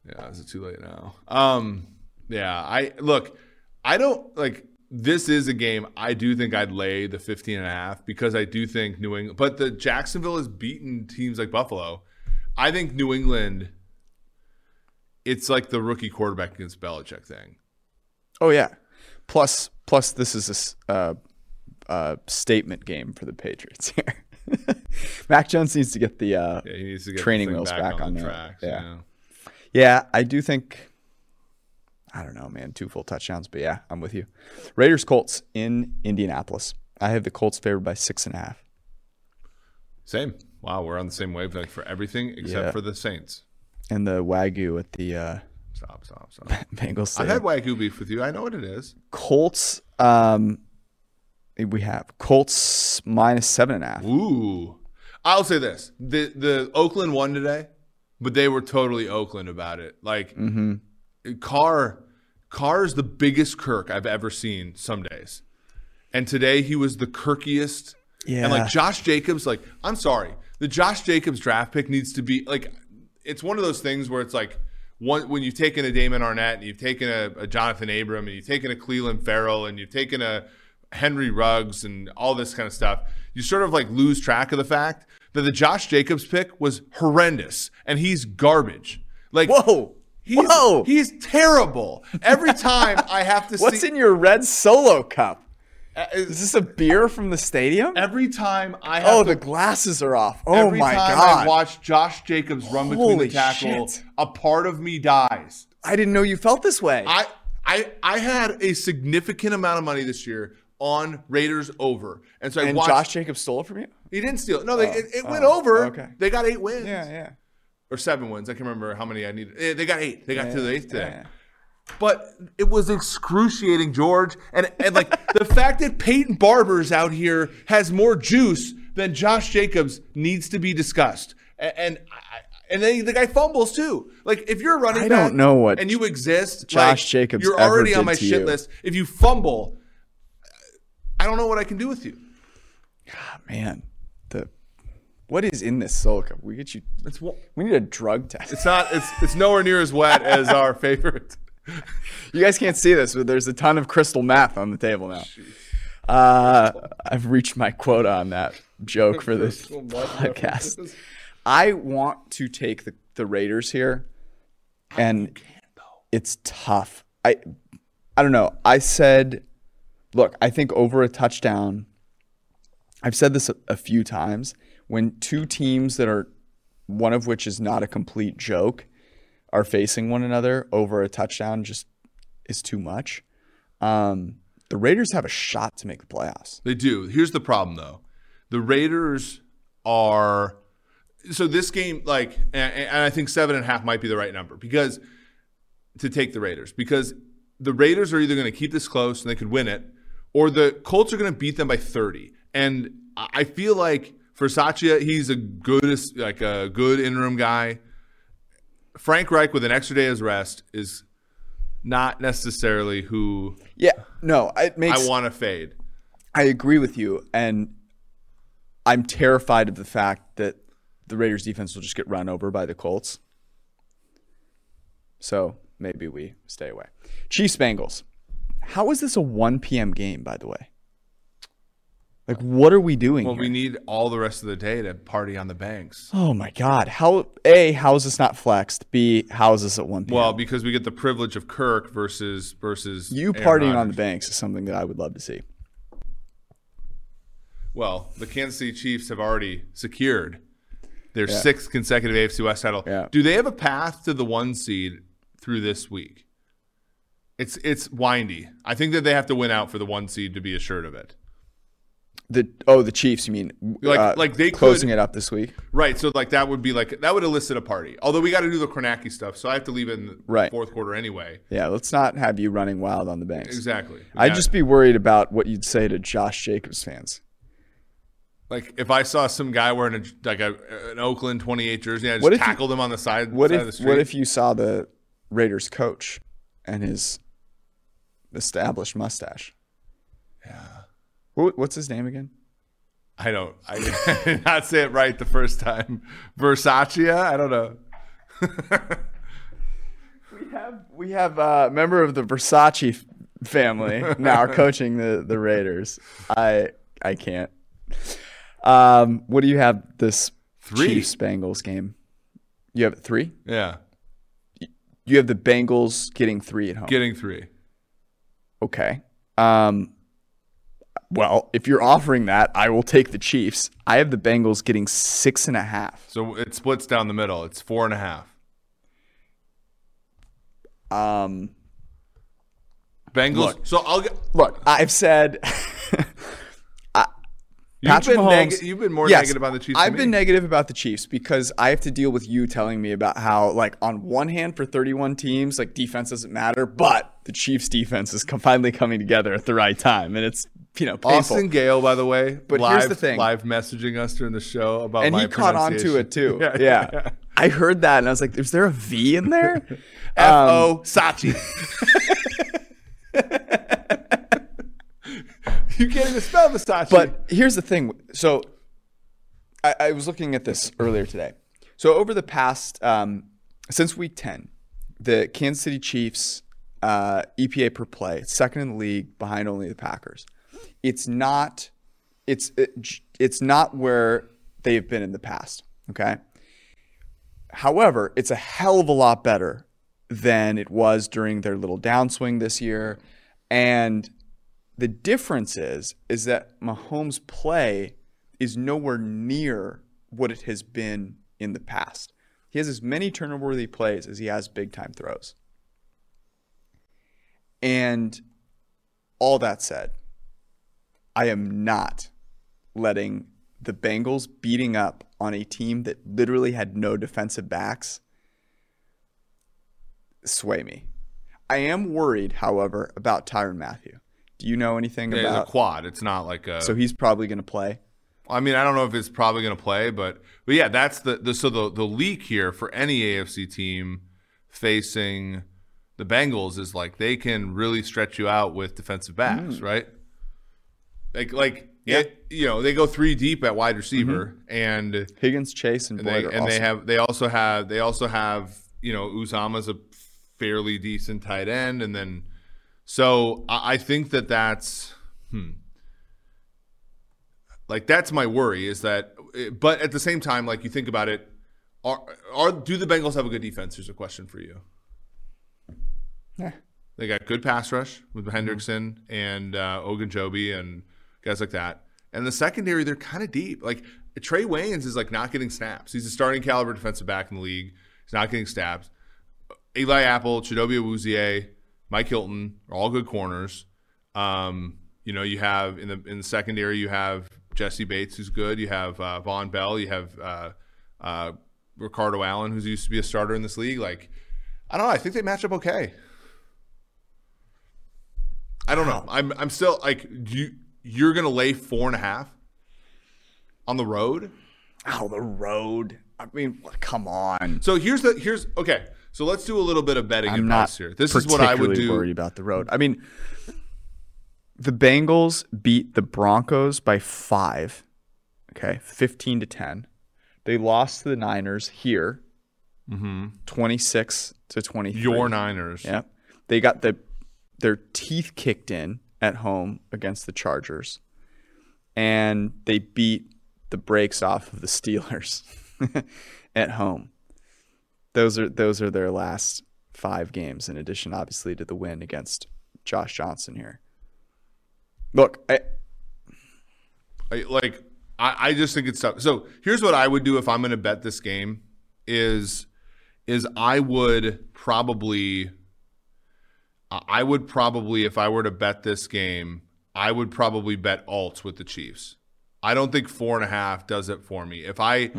Yeah, is it too late now? Um, yeah, I look, I don't like this is a game I do think I'd lay the 15 and a half because I do think New England but the Jacksonville has beaten teams like Buffalo. I think New England it's like the rookie quarterback against Belichick thing. Oh yeah. Plus, plus this is a uh, uh, statement game for the Patriots *laughs* here. Mac Jones needs to get the. Uh, Yeah, he needs to get Training wheels back on the there. tracks. Yeah. Yeah. yeah, I do think. I don't know, man. Two full touchdowns, but yeah, I'm with you. Raiders Colts in Indianapolis. I have the Colts favored by six and a half. Same. Wow, we're on the same wavelength for everything except Yeah. for the Saints. And the Wagyu at the uh, Stop, stop, stop. *laughs* Bengals. I've had Wagyu beef with you. I know what it is. Colts. Um, we have Colts minus seven and a half. Ooh. I'll say this. The the Oakland won today, but they were totally Oakland about it. Like Carr Carr is the biggest Kirk I've ever seen some days. And today he was the kirkiest. Yeah. And like Josh Jacobs, like, I'm sorry. The Josh Jacobs draft pick needs to be like it's one of those things where it's like one when you've taken a Damon Arnette and you've taken a, a Jonathan Abram and you've taken a Clelin Ferrell and you've taken a Henry Ruggs and all this kind of stuff, you sort of like lose track of the fact that the Josh Jacobs pick was horrendous and he's garbage. Like Whoa. He's, Whoa. he's terrible. Every *laughs* time I have to What's see in your red solo cup? Uh, Is this a beer from the stadium? every time I have Oh, to the glasses are off. Oh Every my time god! I watch Josh Jacobs run between Holy the tackle, shit. a part of me dies. I didn't know you felt this way. I I I had a significant amount of money this year on Raiders over, and so I and watched. Josh Jacobs stole it from you? he didn't steal. it. No, they, it, it went oh, over. okay. They got eight wins. yeah. Yeah, or seven wins. I can't remember how many I needed. They got eight. They got to the eighth today. yeah. But it was excruciating, George. And and like *laughs* the fact that Peyton Barber's out here has more juice than Josh Jacobs needs to be discussed. A- And and then the guy fumbles too. Like if you're running, I don't know what and you exist. Josh like, Jacobs you're already on my shit you. list. If you fumble, I don't know what I can do with you. Man, the what is in this cup? We get you. It's We need a drug test. it's not it's it's nowhere near as wet as *laughs* our favorite. *laughs* You guys can't see this, but there's a ton of crystal meth on the table now. Uh, I've reached my quota on that joke for this podcast. I want to take the, the Raiders here, and it's tough. I I don't know. I said, look, I think over a touchdown. I've said this a, a few times. When two teams that are, one of which is not a complete joke, are facing one another over a touchdown, just is too much. Um, the Raiders have a shot to make the playoffs. They do. Here's the problem, though. The Raiders are so this game, like, and, and I think seven and a half might be the right number because to take the Raiders because the Raiders are either going to keep this close and they could win it, or the Colts are going to beat them by 30. And I feel like for Satya, he's a good, like a good interim guy. Frank Reich with an extra day as rest is not necessarily who Yeah, no, it makes. I want to fade. I agree with you, and I'm terrified of the fact that the Raiders defense will just get run over by the Colts. So maybe we stay away. Chiefs Bengals. How is this a 1 p.m. game, by the way? Like, what are we doing Well, here? we need all the rest of the day to party on the banks. oh my God! How a how is this not flexed? B how is this at 1 p.m.? Well, because we get the privilege of Kirk versus versus you partying on the banks is something that I would love to see. Well, the Kansas City Chiefs have already secured their sixth consecutive AFC West title. Yeah. Do they have a path to the one seed through this week? It's it's windy. I think that they have to win out for the one seed to be assured of it. The oh the Chiefs, you mean? Like- uh, like they closing could- it up this week. Right. So like that would be like that would elicit a party. Although we got to do the Kornacki stuff, so I have to leave it in the Right. fourth quarter anyway. Yeah, let's not have you running wild on the banks. Exactly. I'd Yeah. just be worried about what you'd say to Josh Jacobs fans. Like if I saw some guy wearing a, like a, an Oakland 28 jersey, I just What if you- tackled him on the side, What side of the if street. what if you saw the Raiders coach and his established mustache? Yeah. What, what's his name again? I don't. I *laughs* did not say it right the first time. Versace. I don't know. *laughs* We have we have a member of the Versace family now *laughs* coaching the the Raiders. I I can't. Um, what do you have this Three. Chiefs Bengals game? You have three. Yeah. You have the Bengals getting three at home. Getting three. Okay. Um, well, if you're offering that, I will take the Chiefs. I have the Bengals getting six and a half. So it splits down the middle. It's four and a half. Um, Bengals. Look. so I'll get. look, I've said *laughs* You've Patrick been, Mahomes. neg- you've been more Yes, negative on the Chiefs. I've been me. negative about the Chiefs because I have to deal with you telling me about how, like, on one hand, for 31 teams, like, defense doesn't matter, but the Chiefs' defense is finally coming together at the right time, and it's you know painful. Austin Gayle, by the way, But live, here's the thing. live messaging us during the show about and he caught on to it too. *laughs* pronunciation. Yeah, I heard that, and I was like, "Is there a V in there?" *laughs* F Um, Sachi. *laughs* you can't even spell Versace. But here's the thing. So I, I was looking at this earlier today. So over the past, um, since week 10, the Kansas City Chiefs uh, EPA per play, second in the league behind only the Packers. It's not, it's, it, it's not where they've been in the past. Okay. However, it's a hell of a lot better than it was during their little downswing this year. And the difference is is that Mahomes' play is nowhere near what it has been in the past. He has as many turnover-worthy plays as he has big-time throws. And all that said, I am not letting the Bengals beating up on a team that literally had no defensive backs sway me. I am worried, however, about Tyrann Mathieu. Do you know anything Yeah, it's a about? quad. It's not like a. So he's probably going to play. I mean, I don't know if it's probably going to play, but but yeah, that's the, the so the the leak here for any AFC team facing the Bengals is like they can really stretch you out with defensive backs, mm. right? Like like Yeah. it- you know they go three deep at wide receiver, and Higgins, Chase, and, and Boyd they and they have they also have they also have you know Uzomah's a fairly decent tight end, and then so I, I think that that's hmm, like that's my worry is that, but at the same time, like you think about it, are are do the Bengals have a good defense? Here's a question for you. Yeah. They got good pass rush with Hendrickson and uh, Ogunjobi and guys like that. And the secondary, they're kind of deep. Like Trae Waynes is like not getting snaps. He's a starting caliber defensive back in the league. He's not getting snaps. Eli Apple, Chidobe Awuzie, Mike Hilton are all good corners. Um, you know, you have in the in the secondary, you have Jessie Bates, who's good. You have uh, Vonn Bell. You have uh, uh, Ricardo Allen, who's used to be a starter in this league. Like, I don't know. I think they match up okay. I don't know. I'm I'm still like you. You're gonna lay four and a half on the road. Oh, the road. I mean, come on. So here's the here's okay. So let's do a little bit of betting I'm not advice here. This is what I would do. Worried about the road. I mean, the Bengals beat the Broncos by five. Okay, fifteen to ten. They lost to the Niners here, mm-hmm. twenty-six to. Mm-hmm. Your Niners. Yep. They got the their teeth kicked in at home against the Chargers. And they beat the brakes off of the *laughs* Steelers *laughs* at home. Those are those are their last 5 games in addition obviously to the win against Josh Johnson here. Look, I, I, like I, I just think it's tough. So here's what I would do if I'm going to bet this game is is I would probably I would probably if I were to bet this game I would probably bet alts with the Chiefs. I don't think four and a half does it for me. If I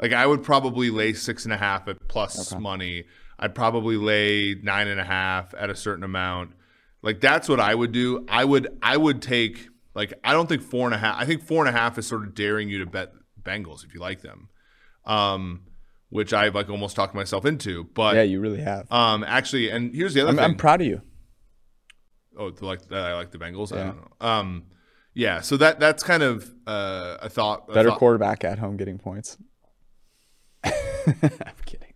like, I would probably lay six and a half at plus money. I'd probably lay nine and a half at a certain amount. Like that's what I would do. I would I would take Like I don't think four and a half. I think four and a half is sort of daring you to bet Bengals if you like them, um, which I've like almost talked myself into. But Yeah, you really have. um, actually, and here's the other I'm, thing. I'm proud of you. Oh, to like that I like the Bengals. I Yeah. don't know. Um, yeah. So that that's kind of uh, a thought. a Better thought- quarterback at home getting points. *laughs* I'm kidding.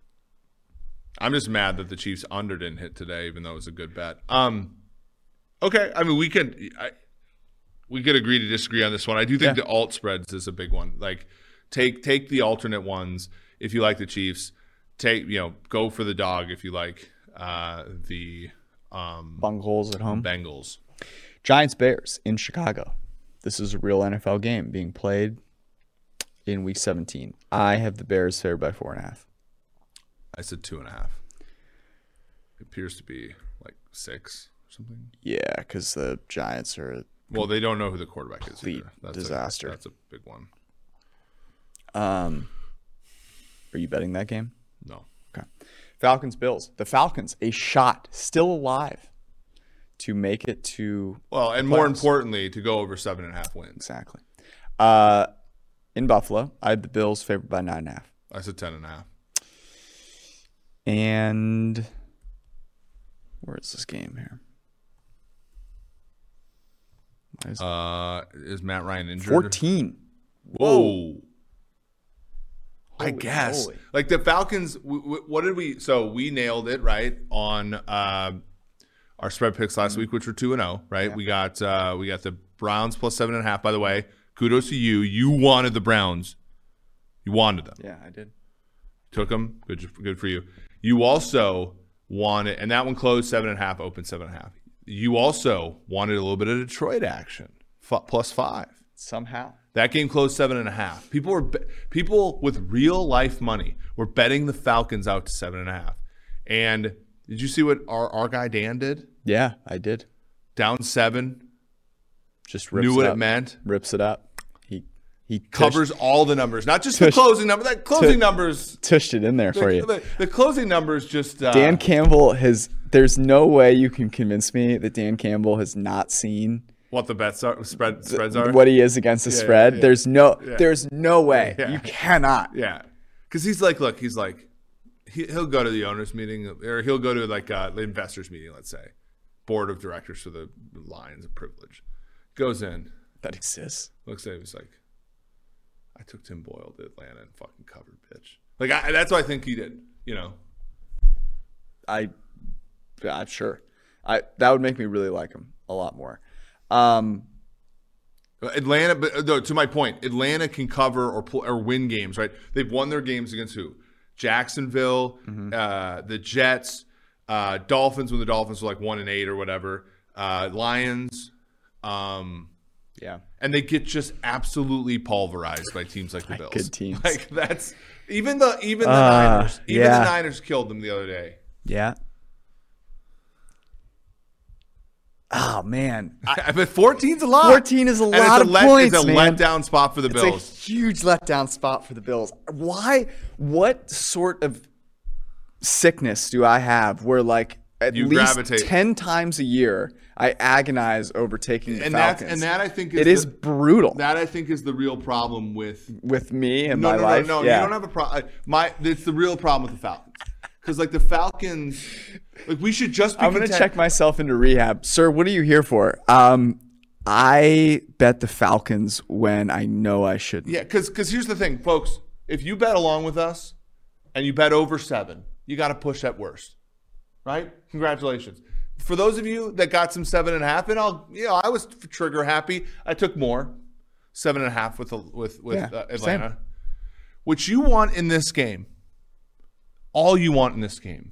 I'm just mad that the Chiefs under didn't hit today, even though it was a good bet. Um, okay, I mean we can I, we could agree to disagree on this one. I do think Yeah. the alt spreads is a big one. Like take take the alternate ones if you like the Chiefs. Take you know go for the dog if you like uh, the um, Bungholes at home. Bengals. Giants Bears in Chicago. This is a real NFL game being played in week 17. I have the Bears favored by four and a half. I said two and a half. It appears to be like six or something. Yeah, because the Giants are. Well, they don't know who the quarterback is. Either. That's disaster. A, that's a big one. Um, are you betting that game? Falcons Bills. The Falcons, a shot, still alive to make it to Well, and more importantly, to go over seven and a half wins. exactly. Uh, in Buffalo, I had the Bills favored by nine and a half. I said ten and a half. And where is this game here? Why Uh, is Matt Ryan injured? 14. Whoa. I guess moly. like the Falcons. W- w- what did we? So we nailed it right on uh, our spread picks last Mm-hmm. week, which were two and zero. Right? We got uh, we got the Browns plus seven and a half. By the way, kudos to you. You wanted the Browns. You wanted them. Yeah, I did. Took them. Good, good for you. You also wanted, and that one closed seven and a half, open seven and a half. You also wanted a little bit of Detroit action, f- plus five. Somehow. That game closed seven and a half. People were people with real life money were betting the Falcons out to seven and a half. And did you see what our, our guy Dan did? Yeah, I did. Down seven, Just rips knew what it it meant. Rips it up. He he Covers all the numbers, not just the closing number. That closing Tush. numbers, tushed it in there for the, you. the, the closing numbers just uh, Dan Campbell has. There's no way you can convince me that Dan Campbell has not seen what the bets are, spread spreads are. what he is against the Yeah, spread. yeah, yeah. There's no. There's no way. You cannot. Yeah, because he's like, look, he's like, he, he'll go to the owners meeting or he'll go to like uh, the investors meeting, let's say, board of directors for the Lions of Privilege. Goes in, That exists. looks at it, he's like, I took Tim Boyle to Atlanta and fucking covered bitch Like I, that's what I think he did. You know, I, yeah, I'm sure. I that would make me really like him a lot more. Um, Atlanta. But uh, no, to my point, Atlanta can cover or pull, or win games. Right? They've won their games against who? Jacksonville, uh, the Jets, uh, Dolphins when the Dolphins were like one and eight or whatever. Uh, Lions. Um, yeah. and they get just absolutely pulverized by teams like the Bills. good teams. *laughs* Like that's even the even the Uh, Niners. Even yeah. the Niners killed them the other day. Yeah. Oh man, I, but 14's a lot. 14 is a And lot of let, points, It's a man. letdown spot for the It's Bills. a huge letdown spot for the Bills. Why? What sort of sickness do I have where like at You least gravitate. ten times a year I agonize over taking the and that's Falcons? and that I think is it is the- brutal that I think is the real problem with with me and no my no life. no no yeah. you don't have a problem. Uh, my it's the real problem with the Falcons because like the Falcons like we should just be I'm gonna content- check myself into rehab, sir. What are you here for? Um, I bet the Falcons when I know I shouldn't. Yeah, because because here's the thing, folks. If you bet along with us and you bet over seven, you got to push at worst, right? Congratulations. For those of you that got some seven and a half, and I'll, you know, I was trigger happy. I took more, seven and a half with with with Yeah, uh, same. Atlanta. What you want in this game, all you want in this game,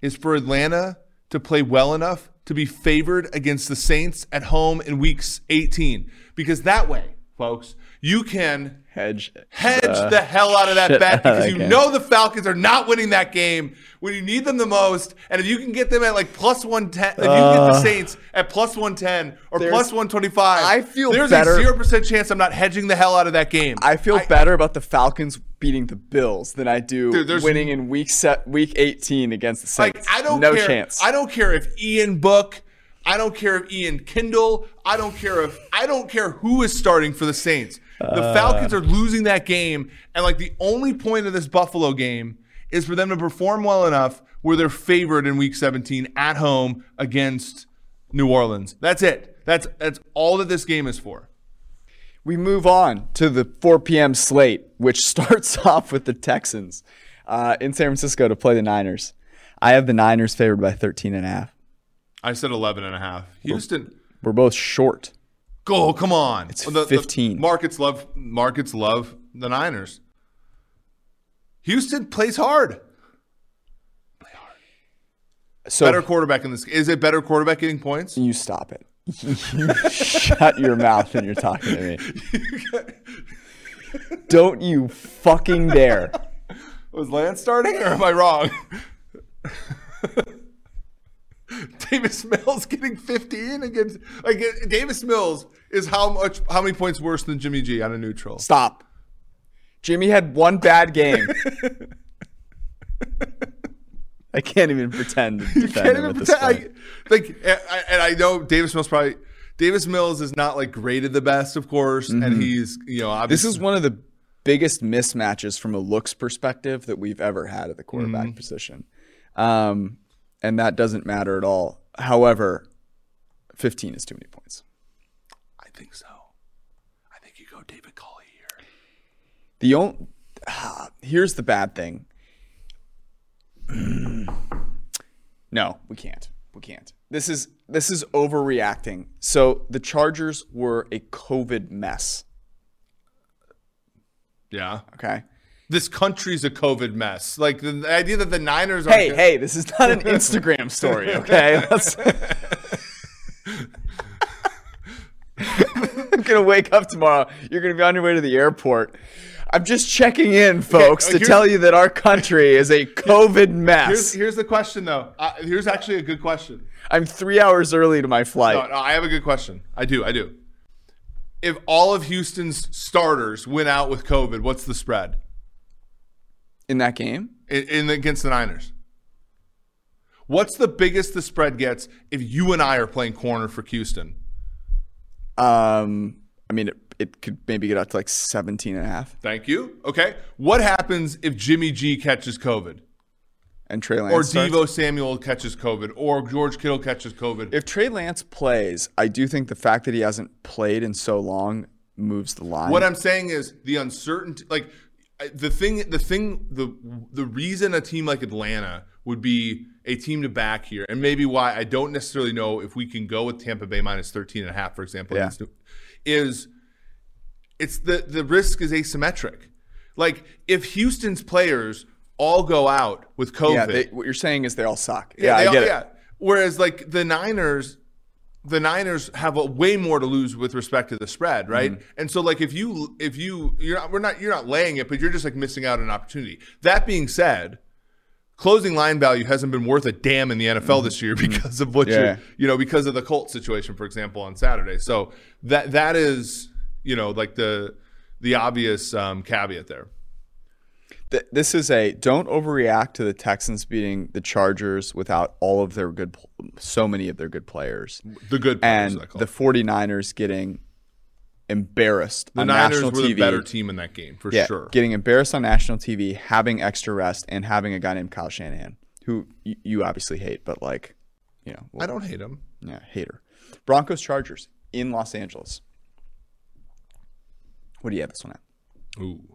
is for Atlanta to play well enough to be favored against the Saints at home in weeks 18, because that way, folks, you can Hedge, hedge the the hell out of that bet because that you game. know the Falcons are not winning that game when you need them the most. And if you can get them at like plus 110, if you can get the Uh, Saints at plus 110 or plus 125, I feel there's better- a 0% chance I'm not hedging the hell out of that game. I feel better about the Falcons beating the Bills than I do Dude, winning in week set week 18 against the Saints. like, I don't no care. chance. I don't care if Ian Book I don't care if Ian Kindle. I don't care if I don't care who is starting for the Saints. The Falcons are losing that game, and like the only point of this Buffalo game is for them to perform well enough where they're favored in Week 17 at home against New Orleans. That's it. That's that's all that this game is for. We move on to the 4 p.m. slate, which *laughs* starts off with the Texans uh, in San Francisco to play the Niners. I have the Niners favored by 13 and a half. I said 11 and a half. Houston. We're both short. Go, come on. It's The- the 15. markets love markets love the Niners. Houston plays hard. So Better quarterback in this. Is it better quarterback getting points? you stop it. you *laughs* shut your mouth when you're talking to me. Don't you fucking dare. *laughs* Was Lance starting or am I wrong? *laughs* *laughs* Davis Mills getting 15 against like Davis Mills is how much how many points worse than Jimmy G on a neutral? Stop. Jimmy had one bad game. *laughs* I can't even pretend to defend Can't him even pretend. I, like, and I, know Davis Mills probably. Davis Mills is not like graded the best, of course, and he's you know Mm-hmm. This is one of the biggest mismatches from a looks perspective that we've ever had at the quarterback Mm-hmm. position. Um, and that doesn't matter at all. However, 15 is too many points. I think so. I think you go David Culley here. The only, ah, here's the bad thing. *clears throat* no, we can't. We can't. This is this is overreacting. So the Chargers were a COVID mess. Yeah, Okay. This country's a COVID mess. Like the, the idea that the Niners are. Hey, hey, this is not an *laughs* Instagram story, okay? *laughs* Let's- *laughs* I'm gonna wake up tomorrow. You're gonna be on your way to the airport. I'm just checking in, folks, to tell you that our country is a COVID Here's mess. here's the question though. Uh, here's actually a good question. I'm three hours early to my flight. No, no, I have a good question. I do. I do. If all of Houston's starters went out with COVID, what's the spread In that game, in, in against the Niners? What's the biggest the spread gets if you and I are playing corner for Houston? um, I mean, it, it could maybe get out to like 17 and a half. Thank you. Okay. What happens if Jimmy G catches COVID? And Trey Lance Or starts. Deebo Samuel catches COVID? Or George Kittle catches COVID? If Trey Lance plays, I do think the fact that he hasn't played in so long moves the line. What I'm saying is the uncertainty, like the thing, the thing, the the reason a team like Atlanta would be a team to back here, and maybe why I don't necessarily know if we can go with Tampa Bay minus 13 and a half, for example, Yeah. is it's the the risk is asymmetric. Like if Houston's players all go out with COVID, yeah, they, what you're saying is they all suck. Yeah, they I all- get it. yeah. Whereas like the Niners, the Niners have a way more to lose with respect to the spread, right? Mm-hmm. And so like if you if you you're not we're not you're not laying it, but you're just like missing out on an opportunity. That being said, closing line value hasn't been worth a damn in the NFL this year *laughs* because of what Mm-hmm. Yeah. you're you know because of the Colts situation, for example, on Saturday. So that that is you know like the the obvious um, caveat there. Th- this is a don't overreact to the Texans beating the Chargers without all of their good, so many of their good players, The good players, and I call the it. 49ers getting embarrassed the on Niners national were TV. the better team in that game for yeah, sure. getting embarrassed on national TV, having extra rest, and having a guy named Kyle Shanahan, who y- you obviously hate, but like, you know, I don't hate him. yeah, hater. Broncos Chargers in Los Angeles. What do you have this one at? Ooh.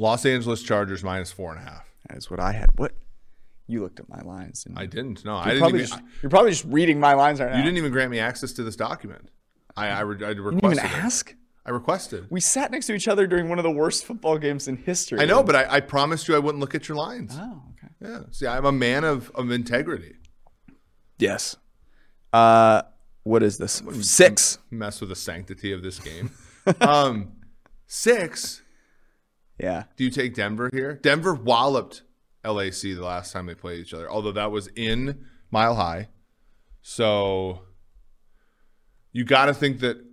Los Angeles Chargers minus four and a half. That is what I had. What? You looked at my lines. And I didn't. No, I didn't. probably Even, just, you're probably just reading my lines right now. you didn't even grant me access to this document. I I, re, I You requested. didn't even it. ask. I requested. We sat next to each other during one of the worst football games in history. I know, but I, I promised you I wouldn't look at your lines. oh, okay. Yeah. See, I'm a man of, of integrity. Yes. Uh, what is this? Six. Mess with the sanctity of this game. *laughs* um, six. Yeah. Do you take Denver here? Denver walloped LAC the last time they played each other, although that was in Mile High. So you got to think that.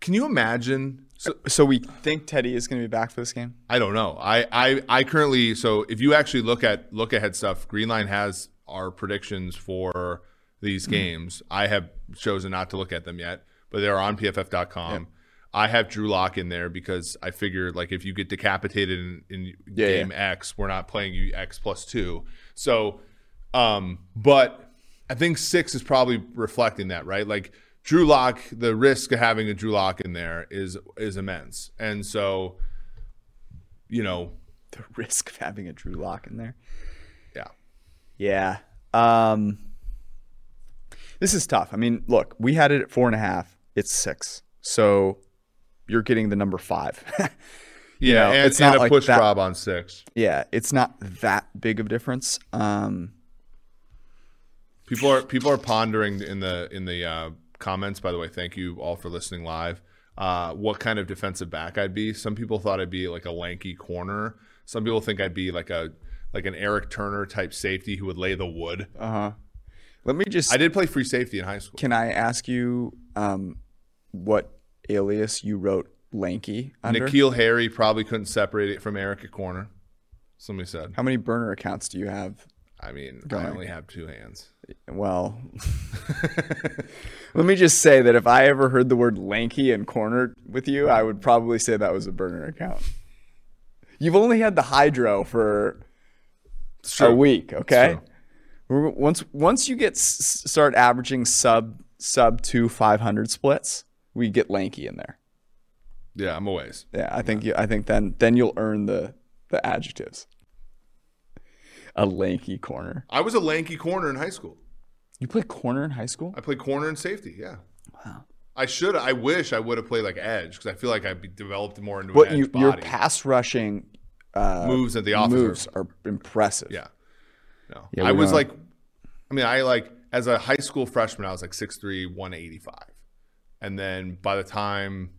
Can you imagine? So, So we think Teddy is going to be back for this game. I don't know. I, I I currently so if you actually look at look ahead stuff, Greenline has our predictions for these mm-hmm. games. I have chosen not to look at them yet, but they're on PFF.com. I have Drew Lock in there because I figured like if you get decapitated in, in Yeah, game X, we're not playing you X plus two. So, um, but I think six is probably reflecting that, right? Like Drew Lock, the risk of having a Drew Lock in there is is immense, and so, you know, *laughs* The risk of having a Drew Lock in there. yeah, Yeah. Um, this is tough. I mean, look, we had it at four and a half. It's six. So you're getting the number five. *laughs* Yeah, know, and, it's and not a like push that- on six. yeah, it's not that big of a difference. Um, People are people are pondering in the in the uh, comments. By the way, thank you all for listening live. Uh, what kind of defensive back I'd be? Some people thought I'd be like a lanky corner. Some people think I'd be like a like an Eric Turner type safety who would lay the wood. uh huh. Let me just. I did play free safety in high school. can I ask you um, what alias you wrote lanky under? Nikhil Harry probably couldn't separate it from Eric at corner. Somebody said. How many burner accounts do you have? I mean, I only have two hands. Well, *laughs* let me just say that if I ever heard the word lanky and corner with you, I would probably say that was a burner account. You've only had the Hydrow for a week, okay? Once once you get s- start averaging sub sub two five hundred splits, we get lanky in there. Yeah, I'm a ways. Yeah, I think you, I think then then you'll earn the the adjectives. A lanky corner. I was a lanky corner in high school. You played corner in high school? I played corner and safety. Yeah. Wow. I should. I wish I would have played like edge because I feel like I'd be developed more into But an edge you, your pass rushing uh, moves at the officer. moves are impressive. Yeah. No. Yeah, I was like, I mean, I like as a high school freshman, I was like 6'3", 185. And then by the time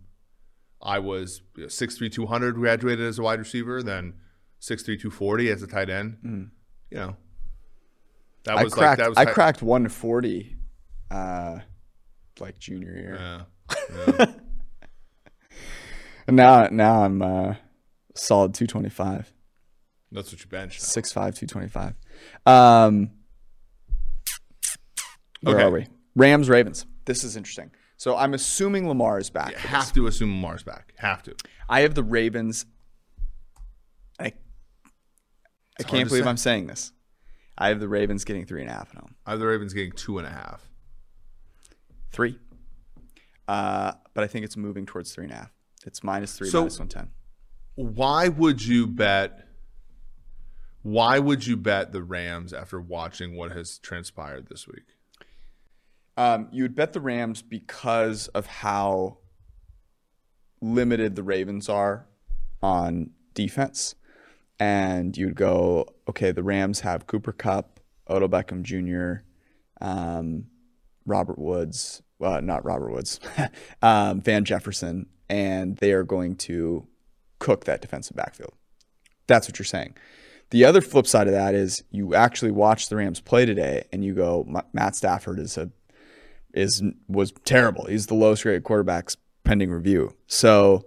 I was you know, 6'3", 200, graduated as a wide receiver, then 6'3", 240 as a tight end. You know, that Mm. I was cracked. like that was I cracked 140, uh, like junior year, Yeah. yeah. *laughs* and now now I'm uh, solid 225, That's what you bench. now. 6'5", 225. Um, where Okay. are we? Rams Ravens. This is interesting. So I'm assuming Lamar is back. You have to assume Lamar's back. Have to. I have the Ravens. I, I hard can't to believe say. I'm saying this. I have the Ravens getting three and a half at home. I have the Ravens getting two and a half. Three. Uh, but I think it's moving towards three and a half. It's minus three, So- minus 110. Why would you bet? Why would you bet the Rams after watching what has transpired this week? Um, you would bet the Rams because of how limited the Ravens are on defense. And you'd go, okay, the Rams have Cooper Kupp, Odell Beckham Jr., um, Robert Woods, well, not Robert Woods, *laughs* um, Van Jefferson, and they are going to cook that defensive backfield. That's what you're saying. The other flip side of that is you actually watch the Rams play today, and you go, Matt Stafford is a is was terrible. He's the lowest rated quarterbacks pending review. So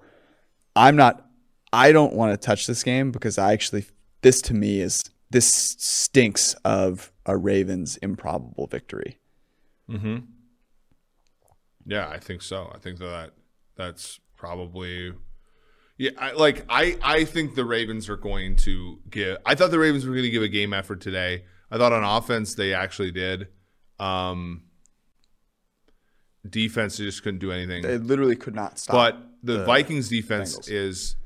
I'm not. I don't want to touch this game because I actually this to me is this stinks of a Ravens improbable victory. Mm-hmm. Yeah, I think so. I think that that's probably yeah. I, like I, I think the Ravens are going to give. I thought the Ravens were going to give a game effort today. I thought on offense they actually did. Um, defense they just couldn't do anything. They literally could not stop. But the, the Vikings defense Bengals. is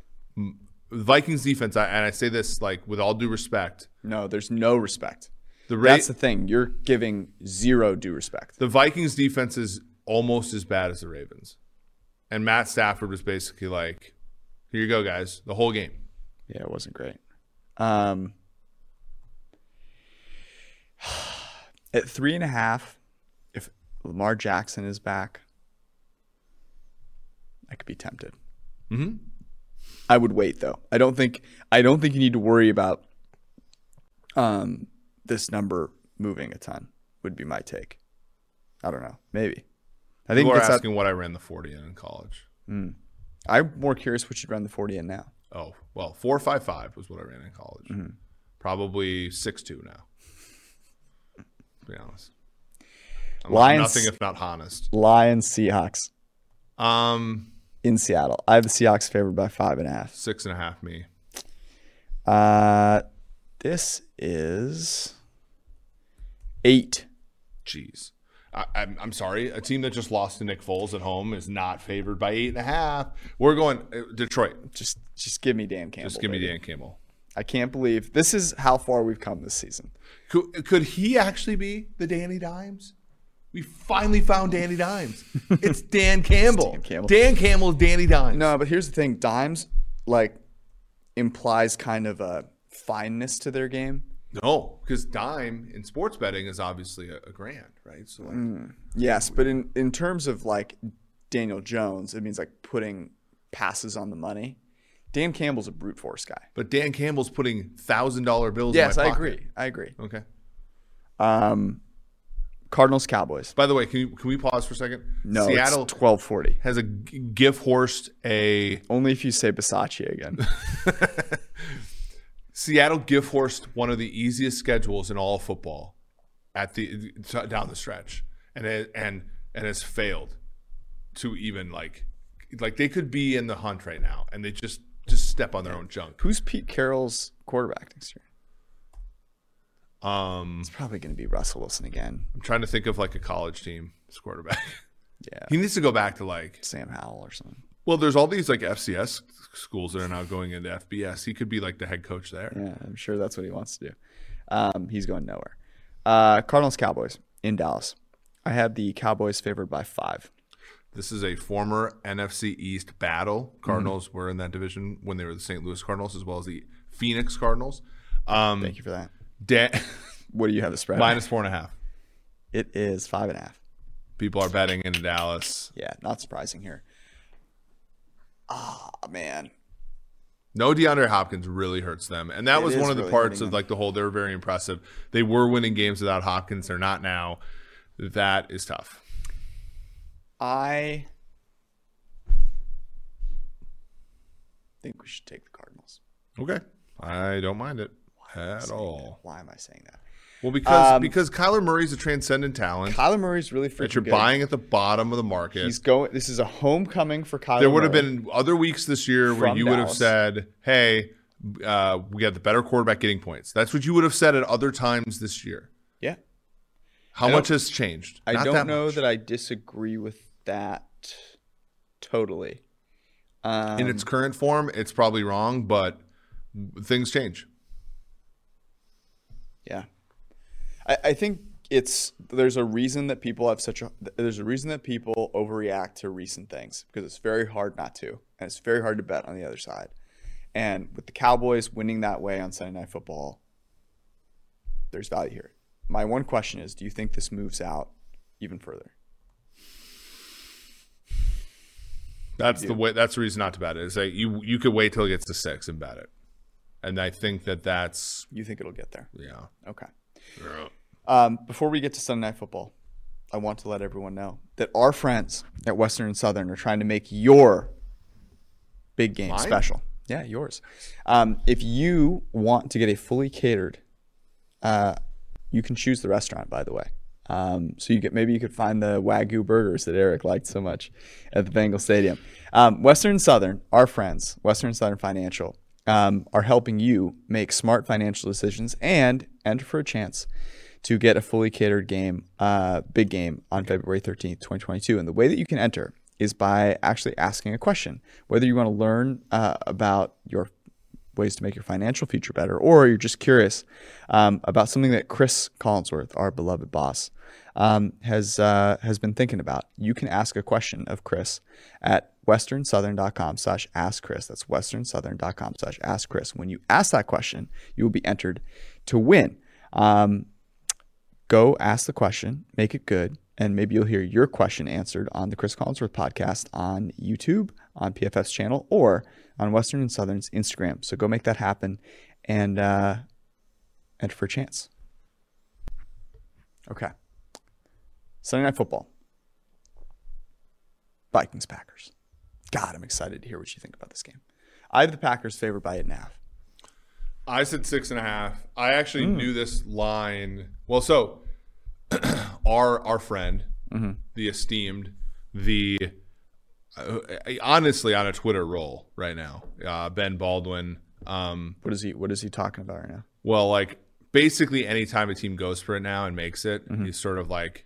Vikings defense, I- and I say this like with all due respect. no, there's no respect. The Ra- That's the thing. You're giving zero due respect. the Vikings defense is almost as bad as the Ravens, and Matt Stafford was basically like, "Here you go, guys, the whole game." Yeah, it wasn't great. Um, *sighs* at three and a half, Lamar Jackson is back, I could be tempted. Mm-hmm. I would wait though. I don't think I don't think you need to worry about um this number moving a ton. Would be my take. I don't know. Maybe. I think People are that's not- asking what I ran the forty in in college. Mm. I'm more curious what you'd run the forty in now. Oh well, four five five was what I ran in college. Probably six two now. To be honest. I'm Lions- nothing if not honest. Lions, Seahawks Um, in Seattle. I have the Seahawks favored by five and a half. six and a half me. Uh, this is eight. Jeez. I, I'm, I'm sorry. A team that just lost to Nick Foles at home is not favored by eight and a half. We're going uh, Detroit. Just, just give me Dan Campbell. Just give me. Dan Campbell. I can't believe this is how far we've come this season. Could, could he actually be the Danny Dimes? We finally found Danny Dimes. *laughs* It's Dan Campbell. Dan Campbell. Dan Campbell is Danny Dimes. No, but here's the thing: Dimes like implies kind of a fineness to their game. No, because dime in sports betting is obviously a, a grand, right? So like, Yes, but in in terms of like Daniel Jones, it means like putting passes on the money. Dan Campbell's a brute force guy. but Dan Campbell's putting thousand dollar bills. Yes, in I pocket. agree. I agree. Okay. Um, Cardinals Cowboys. By the way, can you, can we pause for a second? No, Seattle twelve forty. has a GIF Horst a Only if you say Basachi again. *laughs* Seattle GIF Horst one of the easiest schedules in all of football at the down the stretch, and it, and and has failed to even like like they could be in the hunt right now, and they just just step on their own junk. Who's Pete Carroll's quarterback next year? Um, It's probably going to be Russell Wilson again. I'm trying to think of like a college team as quarterback. *laughs* Yeah, he needs to go back to like Sam Howell or something. well, there's all these like FCS schools that are now going into FBS. He could be like the head coach there. Yeah, I'm sure that's what he wants to do. Um, he's going nowhere. Uh, Cardinals Cowboys in Dallas. I have the Cowboys favored by five. This is a former NFC East battle. Cardinals were in that division when they were the St. Louis Cardinals as well as the Phoenix Cardinals. Um, Thank you for that. Da- *laughs* What do you have the spread? minus four and a half. It is five and a half. People are betting in Dallas. Yeah, not surprising here. Ah, man. No DeAndre Hopkins really hurts them. And that It was one of the really parts of like the whole they were very impressive. They were winning games without Hopkins. They're not now. That is tough. I think we should take the Cardinals. Okay. I don't mind it at all. that. Why am I saying that? Well, because Um, because Kyler Murray's a transcendent talent Kyler Murray's really freaking that you're good. buying at the bottom of the market. He's going. This is a homecoming for Kyler. there would have been other weeks this year where you would have said, "Hey, uh, we got the better quarterback getting points." That's what you would have said at other times this year. Yeah. How I much has changed? I Not don't that know much. that I disagree with that totally. Um, in its current form, it's probably wrong, but things change. Yeah, I, I think it's there's a reason that people have such a there's a reason that people overreact to recent things because it's very hard not to, and it's very hard to bet on the other side. And with the Cowboys winning that way on Sunday Night Football, there's value here. My one question is, do you think this moves out even further? That's the way. That's the reason not to bet it. Is that you you could wait till it gets to six and bet it, and I think that that's You think it'll get there? yeah. Okay. Um, before we get to Sunday Night Football, I want to let everyone know that our friends at Western and Southern are trying to make your big game Mine? special. Yeah, yours. Um, if you want to get a fully catered, uh, you can choose the restaurant. By the way, um, so you get maybe you could find the wagyu burgers that Eric liked so much at the Bengal Stadium. Um, Western and Southern, our friends, Western and Southern Financial, um, are helping you make smart financial decisions and enter for a chance to get a fully catered game, uh, big game on February 13th, 2022. And the way that you can enter is by actually asking a question, whether you want to learn uh, about your ways to make your financial future better, or you're just curious um, about something that Chris Collinsworth, our beloved boss, um, has uh, has been thinking about. You can ask a question of Chris at westernsouthern.com slash ask Chris. That's westernsouthern.com slash ask Chris. When you ask that question, you will be entered to win. Um, go ask the question, make it good, and maybe you'll hear your question answered on the Chris Collinsworth podcast on YouTube, on PFF's channel, or on Western and Southern's Instagram. So go make that happen and uh, enter for a chance. Okay. Sunday Night Football. Vikings Packers. God, I'm excited to hear what you think about this game. I have the Packers favored by and a half. I said six and a half. I actually Hmm. knew this line. Well, so *clears throat* our our friend, Mm-hmm. the esteemed, the uh, honestly on a Twitter roll right now, uh, Ben Baldwin. Um, What is he? What is he talking about right now? well, like basically anytime a team goes for it now and makes it, Mm-hmm. he's sort of like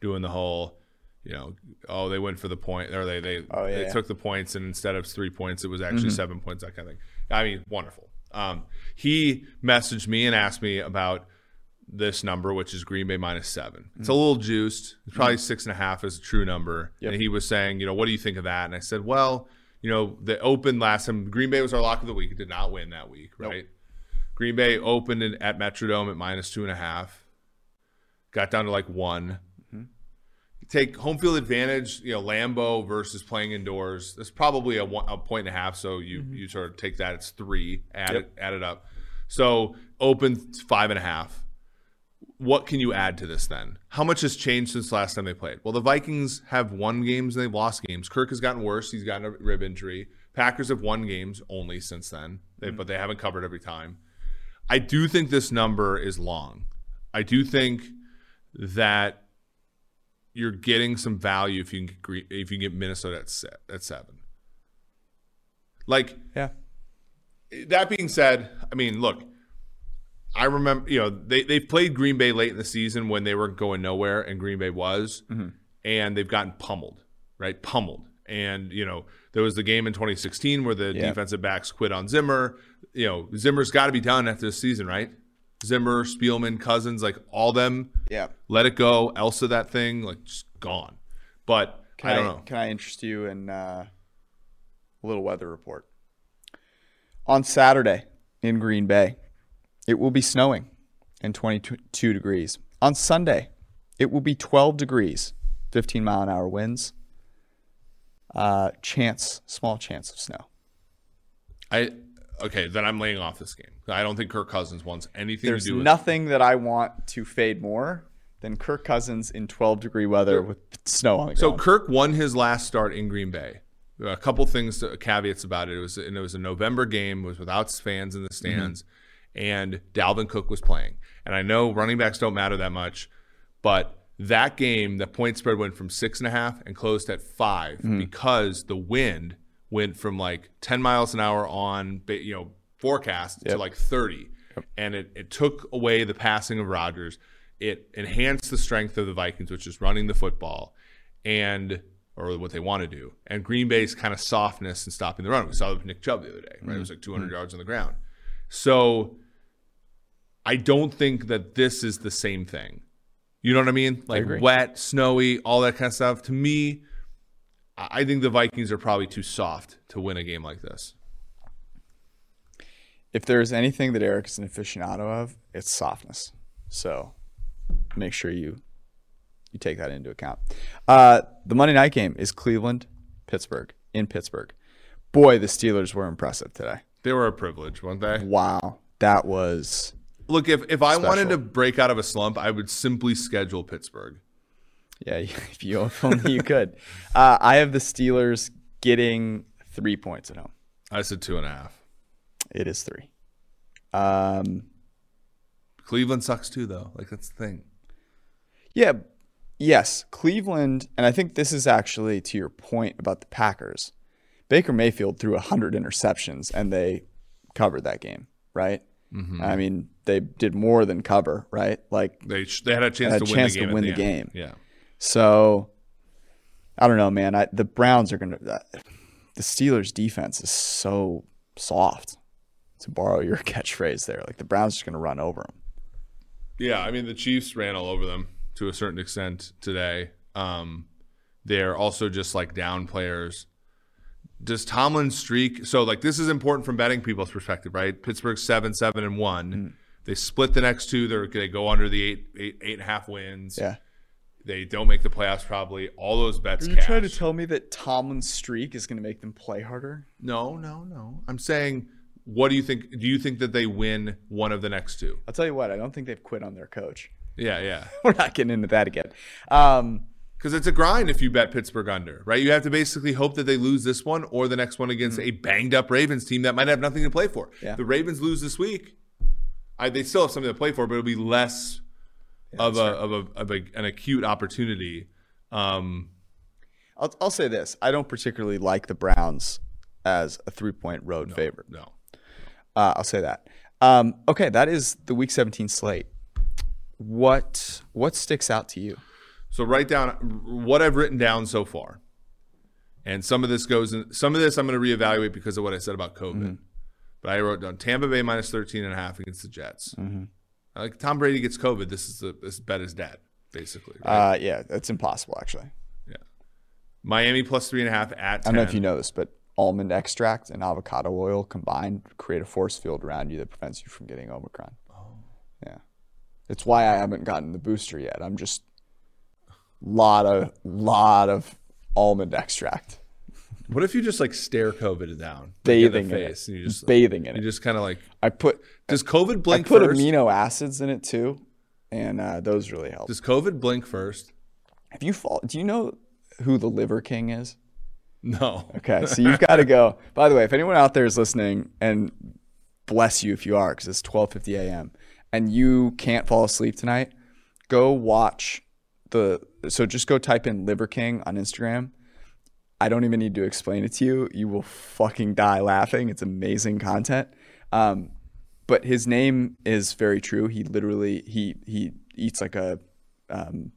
doing the whole, you know, oh they went for the point or they they Oh, yeah, they took the points and instead of three points it was actually mm-hmm. seven points that kind of thing. I mean, wonderful. Um, he messaged me and asked me about this number, which is Green Bay minus seven. It's a mm. little juiced. It's probably mm. six and a half is a true number. Yep. And he was saying, you know, what do you think of that? And I said, well, you know, the open last time Green Bay was our lock of the week. It did not win that week, right? Green Bay opened in, at Metrodome at minus two and a half, got down to like one. Take home field advantage, you know, Lambeau versus playing indoors. That's probably a, one, a point and a half. So you mm-hmm. you sort of take that. It's three. Add Yep. it add it up. So open five and a half. What can you add to this then? How much has changed since last time they played? Well, the Vikings have won games and they've lost games. Kirk has gotten worse. He's gotten a rib injury. Packers have won games only since then, they, mm-hmm. but they haven't covered every time. I do think this number is long. I do think that you're getting some value if you can get, if you can get Minnesota at se- at seven. Like Yeah. that being said, I mean, look, I remember, you know, they they've played Green Bay late in the season when they were going nowhere, and Green Bay was, mm-hmm. and they've gotten pummeled, right? Pummeled, and you know, there was the game in 2016 where the Yeah. defensive backs quit on Zimmer. You know, Zimmer's got to be done after this season, right? Zimmer, Spielman, Cousins, like all them, Yeah. let it go. Elsa, that thing, like just gone. But Can I don't know. Can I interest you in uh, a little weather report? On Saturday in Green Bay, it will be snowing and 22 degrees. On Sunday, it will be 12 degrees, 15 mile an hour winds. Uh, chance, small chance of snow. I okay, then I'm laying off this game. I don't think Kirk Cousins wants anything There's to do with nothing that I want to fade more than Kirk Cousins in 12 degree weather with snow on the So ground. So Kirk won his last start in Green Bay. A couple things, to, caveats about it. It was and it was a November game. It was without fans in the mm-hmm. stands, and Dalvin Cook was playing. And I know running backs don't matter that much, but that game, the point spread went from six and a half and closed at 5 mm-hmm. because the wind went from like ten miles an hour on you know forecast to like thirty, and it, it took away the passing of Rodgers. It enhanced the strength of the Vikings, which is running the football, and or what they want to do. And Green Bay's kind of softness and stopping the run. We saw it with Nick Chubb the other day, right? It was like 200 mm-hmm. yards on the ground. So I don't think that this is the same thing. You know what I mean? Like agree. wet, snowy, all that kind of stuff. To me, I think the Vikings are probably too soft to win a game like this. if there's anything that Eric is an aficionado of, it's softness. So make sure you you take that into account. Uh, the Monday night game is Cleveland, Pittsburgh in Pittsburgh. Boy, the Steelers were impressive today. They were a privilege, weren't they? Wow, that was Look, if, if I wanted to break out of a slump, I would simply schedule Pittsburgh. Yeah. *laughs* If you if only you could. Uh, I have the Steelers getting three points at home. I said two and a half. It is three. Um, Cleveland sucks too, though. Like that's the thing. Yeah. Yes, Cleveland, and I think this is actually to your point about the Packers. Baker Mayfield threw 100 interceptions and they covered that game, right? I mean, they did more than cover, right? Like, They sh- they had a chance Had a to chance to win the game. win the game. Yeah. So I don't know, man. I, the Browns are going to, the Steelers defense is so soft, to borrow your *laughs* catchphrase there. Like, the Browns are just going to run over them. Yeah, I mean the Chiefs ran all over them to a certain extent today. Um, they're also just like down players. Does Tomlin streak? So like this is important from betting people's perspective, right? Pittsburgh seven, seven, and one. Hmm. They split the next two. They're going to go under the eight, eight, eight and a half wins. Yeah. They don't make the playoffs probably. All those bets. Are you trying to tell me that Tomlin's streak is going to make them play harder? No, no, no. I'm saying, what do you think? Do you think that they win one of the next two? I'll tell you what, I don't think they've quit on their coach. Yeah, yeah. *laughs* We're not getting into that again. Um, Because it's a grind if you bet Pittsburgh under, right? You have to basically hope that they lose this one or the next one against a banged up Ravens team that might have nothing to play for. Mm-hmm. Yeah. The Ravens lose this week. I, they still have something to play for, but it'll be less of a of a of a, an acute opportunity. Um, I'll, I'll say this: I don't particularly like the Browns as a three-point road favorite. no, Uh, I'll say that. Um, okay, that is the Week 17 slate. What what sticks out to you? So write down what I've written down so far. And some of this goes in some of this I'm going to reevaluate because of what I said about COVID. Mm-hmm. But I wrote down Tampa Bay minus 13 and a half against the Jets. Mm-hmm. Like Tom Brady gets COVID, this is the this bet is dead, basically. right? Uh, yeah, that's impossible actually. Yeah, Miami plus three and a half at 10. I don't know if you know this, but almond extract and avocado oil combined create a force field around you that prevents you from getting Omicron. Oh. Yeah, it's why I haven't gotten the booster yet. I'm just lot of lot of almond extract, What if you just like stare COVID down? like, bathing in the in face it, and you just bathing in you it. You just kind of like I put does COVID I blink put first? amino acids in it too, and uh, those really help. Does COVID blink first? If you fall, do you know who the Liver King is? No. Okay, so you've got to go. By the way, if anyone out there is listening, and bless you if you are, because it's 12:50 a.m. and you can't fall asleep tonight, go watch the. So just go type in Liver King on Instagram. I don't even need to explain it to you. You will fucking die laughing. It's amazing content. Um, but his name is very true. He literally he he eats like a um,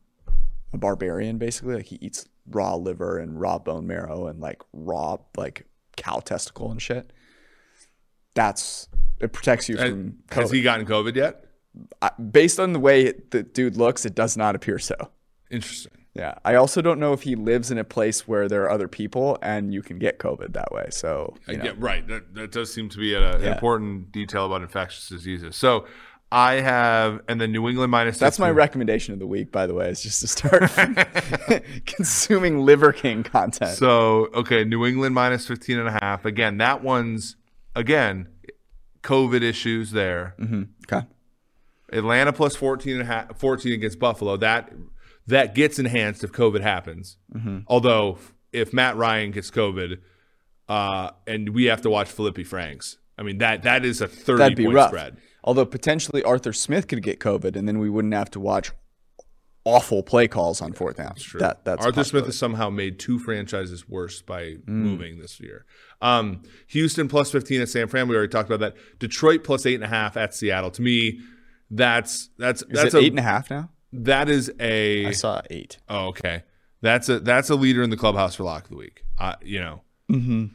a barbarian basically. Like he eats raw liver and raw bone marrow and like raw like cow testicle and shit. That's it protects you from Has COVID. he gotten COVID yet? I, based on the way the dude looks, it does not appear so. Interesting. Yeah. I also don't know if he lives in a place where there are other people and you can get COVID that way. So you know. Yeah, right. That, that does seem to be a- an important detail about infectious diseases. So I have, and then New England minus. that's my recommendation of the week, by the way, is just to start *laughs* consuming Liver King content. So okay, New England minus 15 and a half. Again, that one's again COVID issues there. Mm-hmm. okay. Atlanta plus 14 and a half, 14 against Buffalo. That that gets enhanced if COVID happens. Mm-hmm. Although if Matt Ryan gets COVID, uh, and we have to watch Feleipe Franks, I mean that that is a 30 That'd be point rough. spread. Although potentially Arthur Smith could get COVID, and then we wouldn't have to watch awful play calls on fourth down. That's True. That that's Arthur Smith has somehow made two franchises worse by Mm. moving this year. Um, Houston plus 15 at San Fran. We already talked about that. Detroit plus eight and a half at Seattle. To me, that's that's Is that's it a eight and a half now? That is a I saw eight. oh okay. That's a that's a leader in the clubhouse for lock of the week. Uh, you know, Mm-hmm.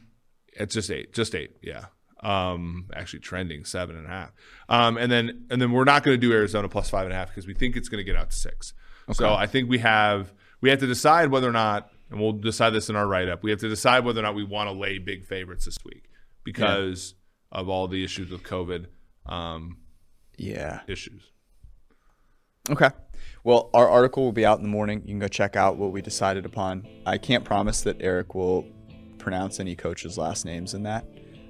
it's just eight, just eight. Yeah. Um, actually trending seven and a half. Um, and then and then we're not going to do Arizona plus five and a half because we think it's going to get out to six. So I think we have we have to decide whether or not, and we'll decide this in our write up. We have to decide whether or not we want to lay big favorites this week because of all the issues with COVID um, Yeah. issues. Okay. Well, our article will be out in the morning. You can go check out what we decided upon. I can't promise that Eric will pronounce any coaches' last names in that.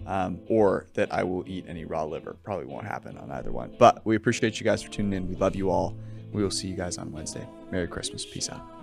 Um, or that I will eat any raw liver. Probably won't happen on either one. But we appreciate you guys for tuning in. We love you all. We will see you guys on Wednesday. Merry Christmas. Peace out.